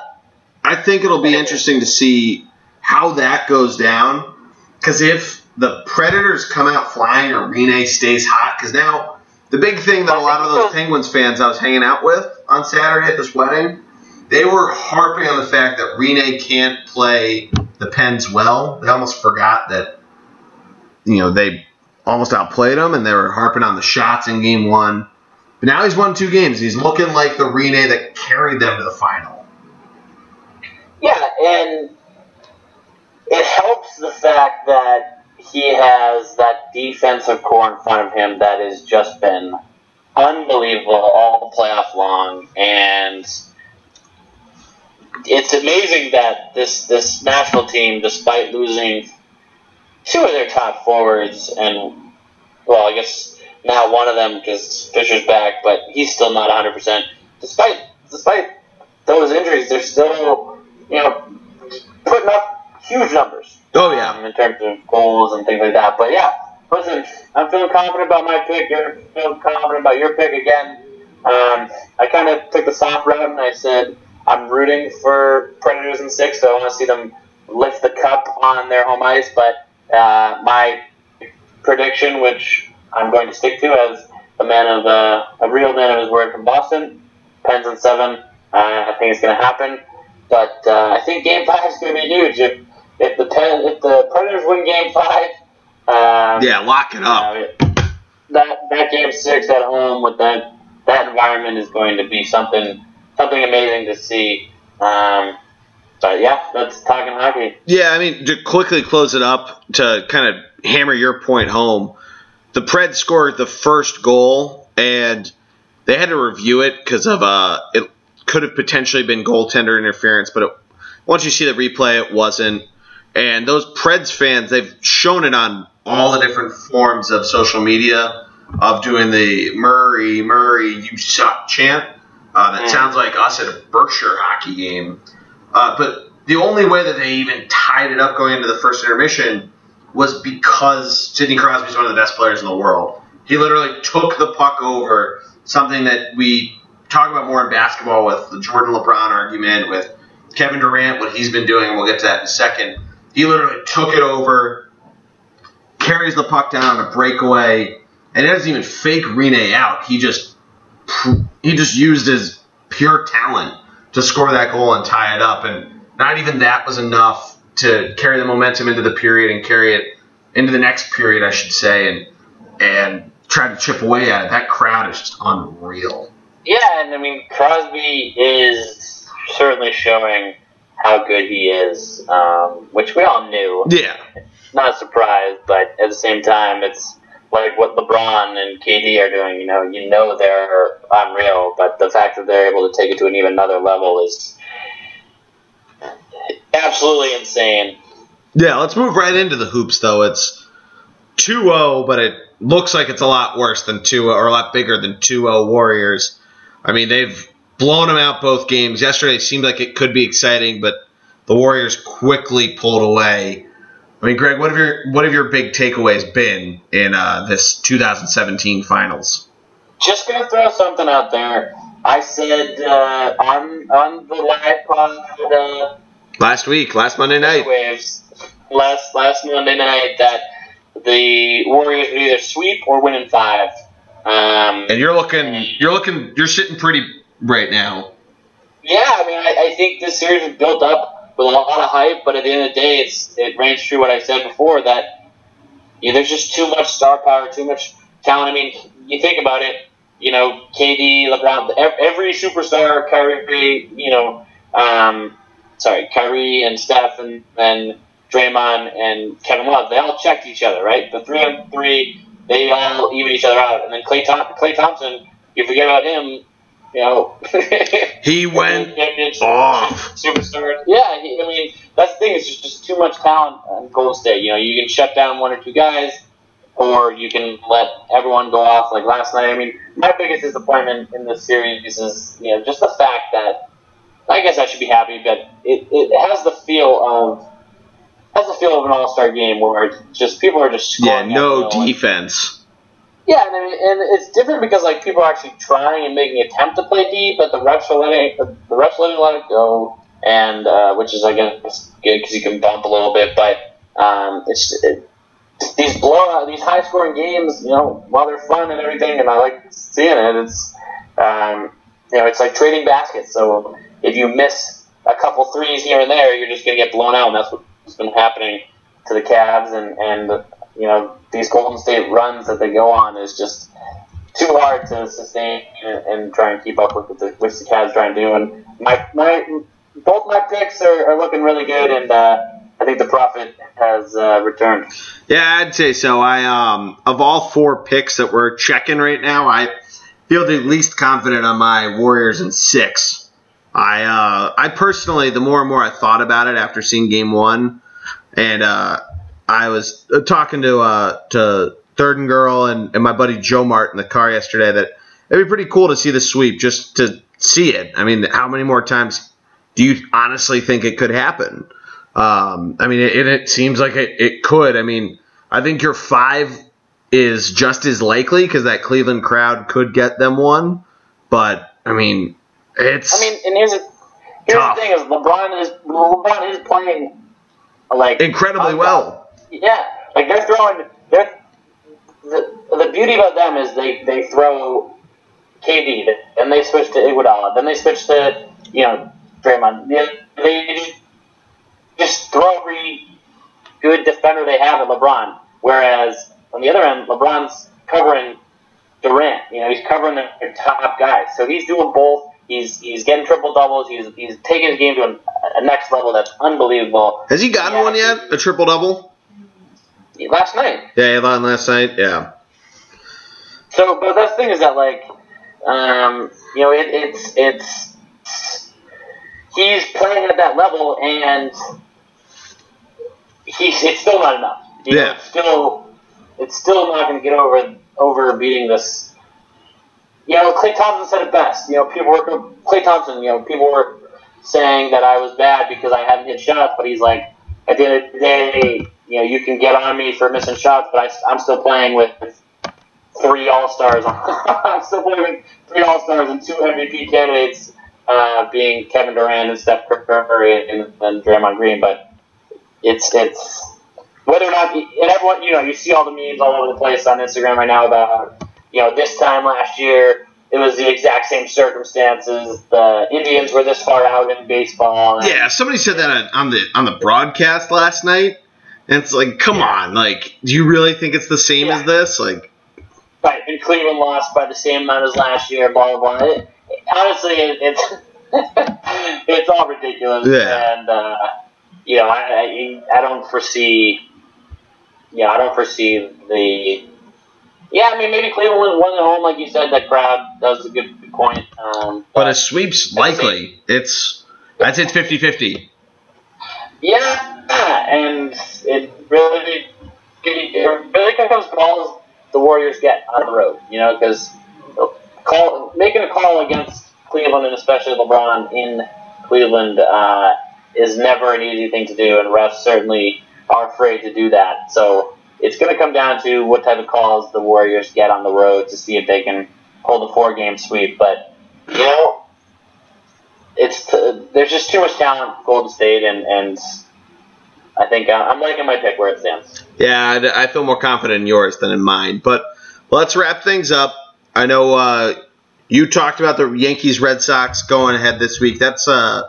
Speaker 1: I think it'll be interesting to see how that goes down. Because if the Predators come out flying or Rinne stays hot, because now the big thing that a lot of those Penguins fans I was hanging out with on Saturday at this wedding, they were harping on the fact that Rinne can't play the Pens well. They almost forgot that you know they almost outplayed them, and they were harping on the shots in Game One. But now he's won two games. He's looking like the Rinne that carried them to the final.
Speaker 2: Yeah, and it helps the fact that he has that defensive core in front of him that has just been unbelievable all playoff long, and it's amazing that this this national team, despite losing two of their top forwards and well, I guess now one of them because Fisher's back, but he's still not 100. percent Despite despite those injuries, they're still you know putting up huge numbers.
Speaker 1: Oh yeah.
Speaker 2: Um, in terms of goals and things like that. But yeah, listen, I'm feeling confident about my pick. You're feeling confident about your pick again. Um, I kind of took the soft route and I said I'm rooting for Predators in six. So I want to see them lift the cup on their home ice. But uh, my prediction, which I'm going to stick to as a man of uh, a real man of his word from Boston, Pens in seven. Uh, I think it's going to happen. But uh, I think Game Five is going to be huge. If if the Pen, if the Predators win Game Five, um,
Speaker 1: Yeah, lock it up.
Speaker 2: that that game six at home with that that environment is going to be something something amazing to see. Um, but yeah, that's talking hockey.
Speaker 1: Yeah, I mean, to quickly close it up to kind of hammer your point home, the Preds scored the first goal, and they had to review it because of uh, it could have potentially been goaltender interference, but it, once you see the replay, it wasn't. And those Preds fans, they've shown it on all the different forms of social media of doing the Murray, Murray, you suck chant. Uh, that
Speaker 2: Mm.
Speaker 1: sounds like us at a Berkshire hockey game. Uh, but the only way that they even tied it up going into the first intermission was because Sidney Crosby is one of the best players in the world. He literally took the puck over, something that we talk about more in basketball with the Jordan LeBron argument, with Kevin Durant, what he's been doing, and we'll get to that in a second. He literally took it over, carries the puck down on a breakaway, and he doesn't even fake Rinne out. He just he just used his pure talent to score that goal and tie it up. And not even that was enough to carry the momentum into the period and carry it into the next period, I should say, and and try to chip away at it. That crowd is just unreal.
Speaker 2: Yeah, and I mean Crosby is certainly showing how good he is, um, which we all knew.
Speaker 1: Yeah,
Speaker 2: Not a surprise, but at the same time, it's like what LeBron and KD are doing. You know, you know they're unreal, but the fact that they're able to take it to an even another level is absolutely insane.
Speaker 1: yeah. Let's move right into the hoops, though. It's 2-0, but it looks like it's a lot worse than 2 or a lot bigger than 2-0 Warriors. I mean, they've blown them out both games. Yesterday seemed like it could be exciting, but the Warriors quickly pulled away. I mean, Greg, what have your what have your big takeaways been in uh, this 2017 finals?
Speaker 2: Just gonna throw something out there. I said uh, on on the live pod uh,
Speaker 1: Last week, last Monday night.
Speaker 2: waves last last Monday night that the Warriors would either sweep or win in five. Um,
Speaker 1: And you're looking, you're looking, you're sitting pretty right now.
Speaker 2: yeah, I mean, I, I think this series was built up with a lot of hype, but at the end of the day, it's it rings true what I said before that you know, there's just too much star power, too much talent. I mean, you think about it. You know, KD, LeBron, every superstar, Kyrie, you know, um, sorry, Kyrie and Steph and, and Draymond and Kevin Love, they all checked each other, right? The three on three, they all even each other out. And then Klay, Thom- Klay Thompson, you forget about him, you know. [laughs]
Speaker 1: He went off.
Speaker 2: Superstar. Yeah, he, I mean, that's the thing. It's just, just too much talent on Golden State. You know, you can shut down one or two guys, or you can let everyone go off like last night. I mean, my biggest disappointment in this series is, you know, just the fact that I guess I should be happy, but it, it has the feel of has the feel of an All Star game where it's just people are just
Speaker 1: Yeah, no defense.
Speaker 2: Yeah, and, I mean, and it's different because like people are actually trying and making attempt to play deep, but the refs are letting the refs letting let it go, and uh, which is I guess good because you can bump a little bit, but um, it's it, these blowout, these high scoring games, you know, while they're fun and everything, and I like seeing it. It's um, you know, it's like trading baskets. So if you miss a couple threes here and there, you're just gonna get blown out, and that's what's been happening to the Cavs and and you know these Golden State runs that they go on is just too hard to sustain and, and try and keep up with what the, which the Cavs try and do. And my my both my picks are, are looking really good, and uh, I think the Prophet has uh, returned.
Speaker 1: Yeah, I'd say so. I um of all four picks that we're checking right now, I feel the least confident on my Warriors in six. I uh I personally, the more and more I thought about it after seeing Game One, and uh, I was uh, talking to uh to Third and Girl and, and my buddy Joe Mart in the car yesterday that it'd be pretty cool to see the sweep just to see it. I mean, how many more times do you honestly think it could happen? Um, I mean, it, it seems like it, it could. I mean, I think your five is just as likely because that Cleveland crowd could get them one. But I mean, it's.
Speaker 2: I mean, and here's, here's
Speaker 1: Tough.
Speaker 2: the thing: is LeBron is LeBron is playing like
Speaker 1: incredibly well.
Speaker 2: Yeah, like they're throwing. They're, the the beauty about them is they they throw KD, then they switch to Iguodala, then they switch to you know Draymond. They, they just, throw every good defender they have at LeBron. Whereas on the other end, LeBron's covering Durant. You know, he's covering their, their top guys, so he's doing both. He's he's getting triple doubles. He's he's taking his game to a, a next level that's unbelievable.
Speaker 1: Has he gotten
Speaker 2: Yeah.
Speaker 1: one yet? A triple double?
Speaker 2: Last night,
Speaker 1: Yeah, had last night. Yeah.
Speaker 2: So, but the thing is that like, um, you know, it, it's it's he's playing at that level, and he's it's still not enough. You know,
Speaker 1: Yeah.
Speaker 2: it's still it's still not going to get over over beating this. You know, Klay Thompson said it best. You know, people were Klay Thompson. You know, people were saying that I was bad because I hadn't hit shots, but he's like, at the end of the day, you know, you can get on me for missing shots, but I, I'm still playing with three All Stars. [laughs] I'm still playing with three All Stars and two MVP candidates, uh, being Kevin Durant and Steph Curry and, and Draymond Green. But it's it's whether or not and everyone you know you see all the memes all over the place on Instagram right now about you know this time last year. It was the exact same circumstances. The Indians were this far out in baseball. and-
Speaker 1: Yeah, somebody said that on the on the broadcast last night. And it's like, come on, like, do you really think it's the same
Speaker 2: Yeah.
Speaker 1: as this? Like,
Speaker 2: Right, and Cleveland lost by the same amount as last year. Blah blah blah. It, honestly, it, it's [laughs] it's all ridiculous.
Speaker 1: Yeah.
Speaker 2: And uh, you know, I, I I don't foresee. Yeah, I don't foresee the. Yeah, I mean, maybe Cleveland won at home, like you said. That crowd that was a good point. Um,
Speaker 1: but a sweep's likely. It's I'd say it's 50-50.
Speaker 2: Yeah, and it really, it really comes calls the Warriors get on the road, you know, because call making a call against Cleveland and especially LeBron in Cleveland uh, is never an easy thing to do, and refs certainly are afraid to do that. So it's going to come down to what type of calls the Warriors get on the road to see if they can hold a four-game sweep. But you know, it's there's just too much talent Golden State, and and I think uh, I'm liking my pick where it stands.
Speaker 1: Yeah, I, feel more confident in yours than in mine. But let's wrap things up. I know uh, you talked about the Yankees Red Sox going ahead this week. That's uh,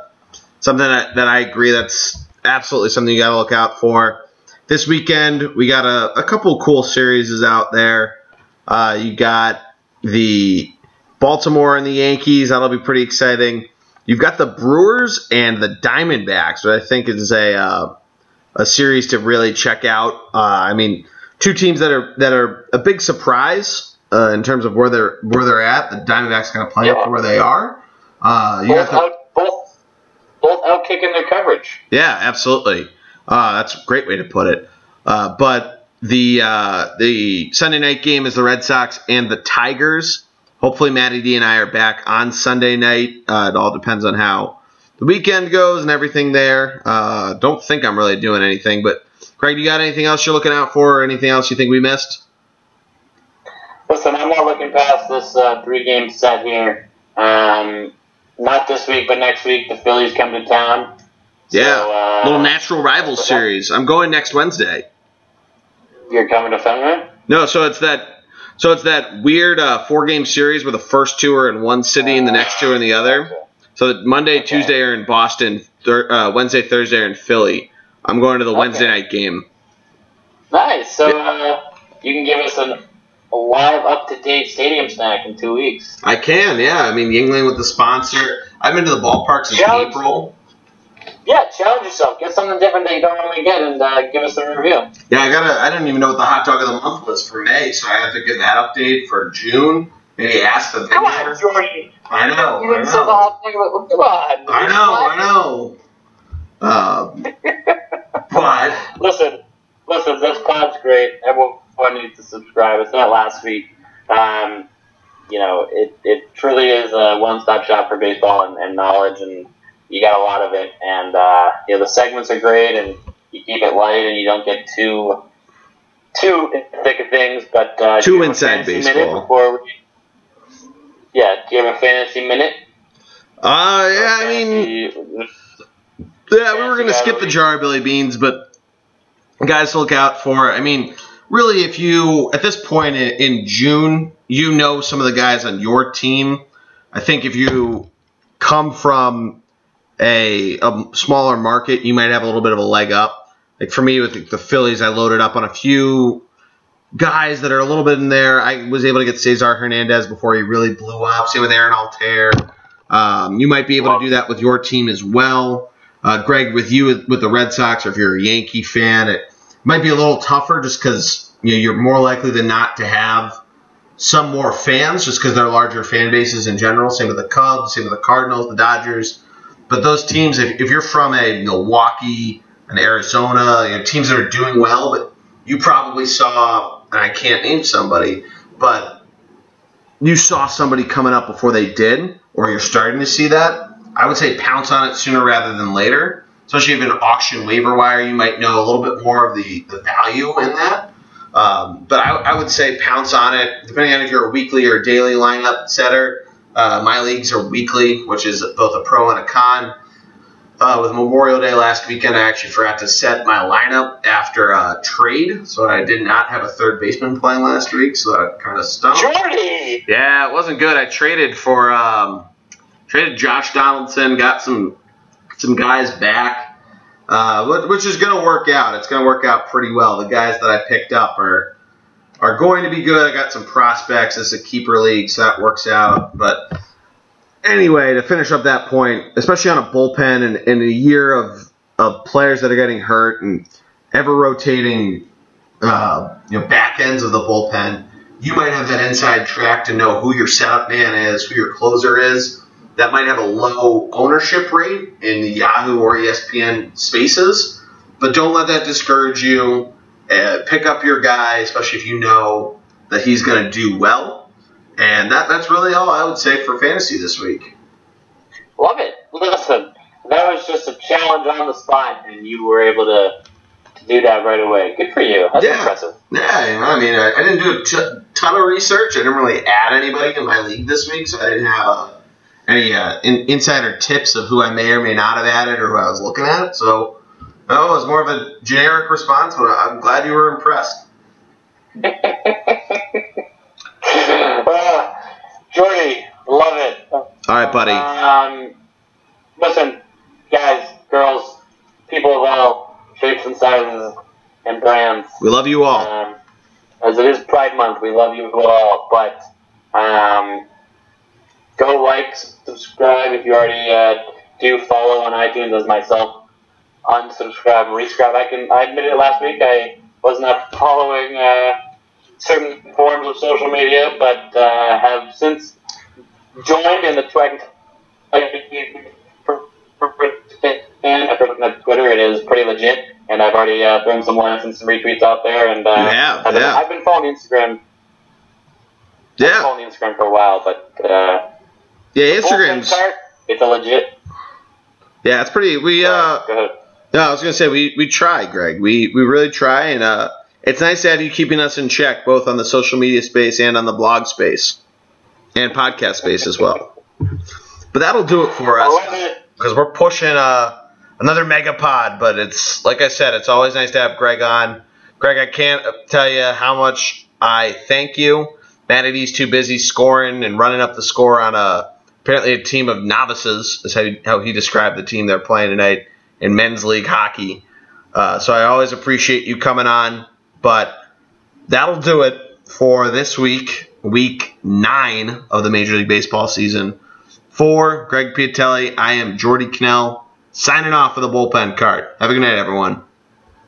Speaker 1: something that, that I agree. That's absolutely something you got to look out for. This weekend, we got a, a couple cool series out there. Uh, you got the Baltimore and the Yankees. That'll be pretty exciting. You've got the Brewers and the Diamondbacks, which I think is a uh, a series to really check out. Uh, I mean, two teams that are that are a big surprise uh, in terms of where they're where they're at. The Diamondbacks going to play up
Speaker 2: Yeah.
Speaker 1: to where they are. Uh, you
Speaker 2: Both
Speaker 1: the,
Speaker 2: out, both both out kicking their coverage.
Speaker 1: yeah, absolutely. Uh, that's a great way to put it. Uh, but the uh, the Sunday night game is the Red Sox and the Tigers. Hopefully, Matty D and I are back on Sunday night. Uh, it all depends on how the weekend goes and everything there. Uh, don't think I'm really doing anything, but Craig, you got anything else you're looking out for, or anything else you think we missed?
Speaker 2: Listen, I'm not looking past this uh, three game set here. Um, not this week, but next week the Phillies come to town.
Speaker 1: Yeah,
Speaker 2: So, uh,
Speaker 1: little natural rivals series. I'm going next Wednesday.
Speaker 2: You're coming to Fenway.
Speaker 1: No, so it's that. So it's that weird uh, four game series where the first two are in one city and the next two are in the other. So Monday,
Speaker 2: Okay.
Speaker 1: Tuesday are in Boston. Thir- uh, Wednesday, Thursday are in Philly. I'm going to the
Speaker 2: Okay.
Speaker 1: Wednesday night game.
Speaker 2: Nice. So uh, you can give us an, a live, up to date stadium snack in two weeks.
Speaker 1: I can, yeah. I mean, Yuengling with the sponsor. I've been to the ballpark since
Speaker 2: Challenge.
Speaker 1: April.
Speaker 2: Yeah, challenge yourself. Get something different that you don't normally get, and uh, give us a review.
Speaker 1: Yeah, I gotta. I didn't even know what the hot dog of the month was for May, so I have to get that update for June. Maybe ask the
Speaker 2: Come on,
Speaker 1: vendor.
Speaker 2: Jordy.
Speaker 1: I know.
Speaker 2: You
Speaker 1: I
Speaker 2: didn't sell the
Speaker 1: know.
Speaker 2: hot dog. Come on.
Speaker 1: I know. I know. Um, [laughs] but
Speaker 2: Listen, listen. This pod's great. Everyone everyone needs to subscribe. It's not last week. Um, you know, it, it truly is a one-stop shop for baseball and, and knowledge, and you got a lot of it. And uh, you know, the segments are great, and you keep it light, and you don't get too too thick of things. But uh, do
Speaker 1: Too
Speaker 2: you have a
Speaker 1: inside baseball.
Speaker 2: Before we, yeah, do you have a fantasy minute?
Speaker 1: Uh, yeah, I mean, Yeah, we were going to skip the jar Billy Beans, but guys look out for. I mean, really, if you, at this point in, in June, you know some of the guys on your team. I think if you come from a, a smaller market, you might have a little bit of a leg up. Like for me, with the, the Phillies, I loaded up on a few guys that are a little bit in there. I was able to get Cesar Hernandez before he really blew up. Same with Aaron Altherr. Um, you might be able to do that with your team as well. Uh, Greg, with you with, the Red Sox, or if you're a Yankee fan, it might be a little tougher just because you know, you're more likely than not to have some more fans just because they're larger fan bases in general. Same with the Cubs, same with the Cardinals, the Dodgers. But those teams, if, if you're from a Milwaukee, an Arizona, you know, teams that are doing well, but you probably saw, and I can't name somebody, but you saw somebody coming up before they did, or you're starting to see that, I would say pounce on it sooner rather than later. Especially if an auction waiver wire, you might know a little bit more of the, the value in that. Um, but I, I would say pounce on it, depending on if you're a weekly or daily lineup setter. Uh, my leagues are weekly, which is both a pro and a con. Uh, with Memorial Day last weekend, I actually forgot to set my lineup after a trade, so I did not have a third baseman playing last week, so that kind of stunk.
Speaker 2: Jordy.
Speaker 1: Yeah, it wasn't good. I traded for um, traded Josh Donaldson, got some some guys back, uh, which- which is going to work out. It's going to work out pretty well. The guys that I picked up are are going to be good. I got some prospects. It's a keeper league, so that works out. But anyway, to finish up that point, especially on a bullpen and in a year of of players that are getting hurt and ever rotating, uh, you know, back ends of the bullpen you might have that inside track to know who your setup man is, who your closer is. That might have a low ownership rate in the Yahoo or ESPN spaces, but don't let that discourage you. Uh, pick up your guy, especially if you know that he's going to do well. And that, that's really all I would say for fantasy this week.
Speaker 2: Love it. Listen, that was just a challenge on the spot, and you were able to, to do that right away. Good for you. That's
Speaker 3: Yeah.
Speaker 2: impressive.
Speaker 3: Yeah, I mean, I, I didn't do a t- ton of research. I didn't really add anybody to my league this week, so I didn't have uh, any uh, in, insider tips of who I may or may not have added or who I was looking at. So, no, it was more of a generic response, but I'm glad you were impressed. [laughs]
Speaker 2: Jordy, love it.
Speaker 1: All right, buddy.
Speaker 2: Um, listen, guys, girls, people of all shapes and sizes and brands.
Speaker 1: We love you all.
Speaker 2: Um, as it is Pride Month, we love you all, but um, go like, subscribe if you already uh, do follow on iTunes as myself. Unsubscribe rescribe. I can. I admitted it last week I was not [laughs] following uh, certain forms of social media, but uh, have since joined in the Twag. And after looking at Twitter, it is pretty legit, and I've already uh, thrown some likes and some retweets out there. And uh,
Speaker 1: have,
Speaker 2: I've, been,
Speaker 1: yeah.
Speaker 2: I've been following Instagram,
Speaker 1: Yeah,
Speaker 2: following Instagram for a while, but uh,
Speaker 1: yeah. Instagram's
Speaker 2: cart, it's a legit.
Speaker 1: yeah. It's pretty. We uh.
Speaker 2: go ahead.
Speaker 1: No, I was gonna say we we try, Greg. We we really try, and uh, it's nice to have you keeping us in check, both on the social media space and on the blog space, and podcast space as well. But that'll do it for us because we're pushing uh, another mega pod. But it's like I said, it's always nice to have Greg on. Greg, I can't tell you how much I thank you. Manatee's too busy scoring and running up the score on a apparently a team of novices is how he, how he described the team they're playing tonight in men's league hockey. Uh, so I always appreciate you coming on. But that'll do it for this week, week nine of the Major League Baseball season. For Greg Piatelli, I am Jordy Knell signing off for the bullpen card. Have a good night, everyone.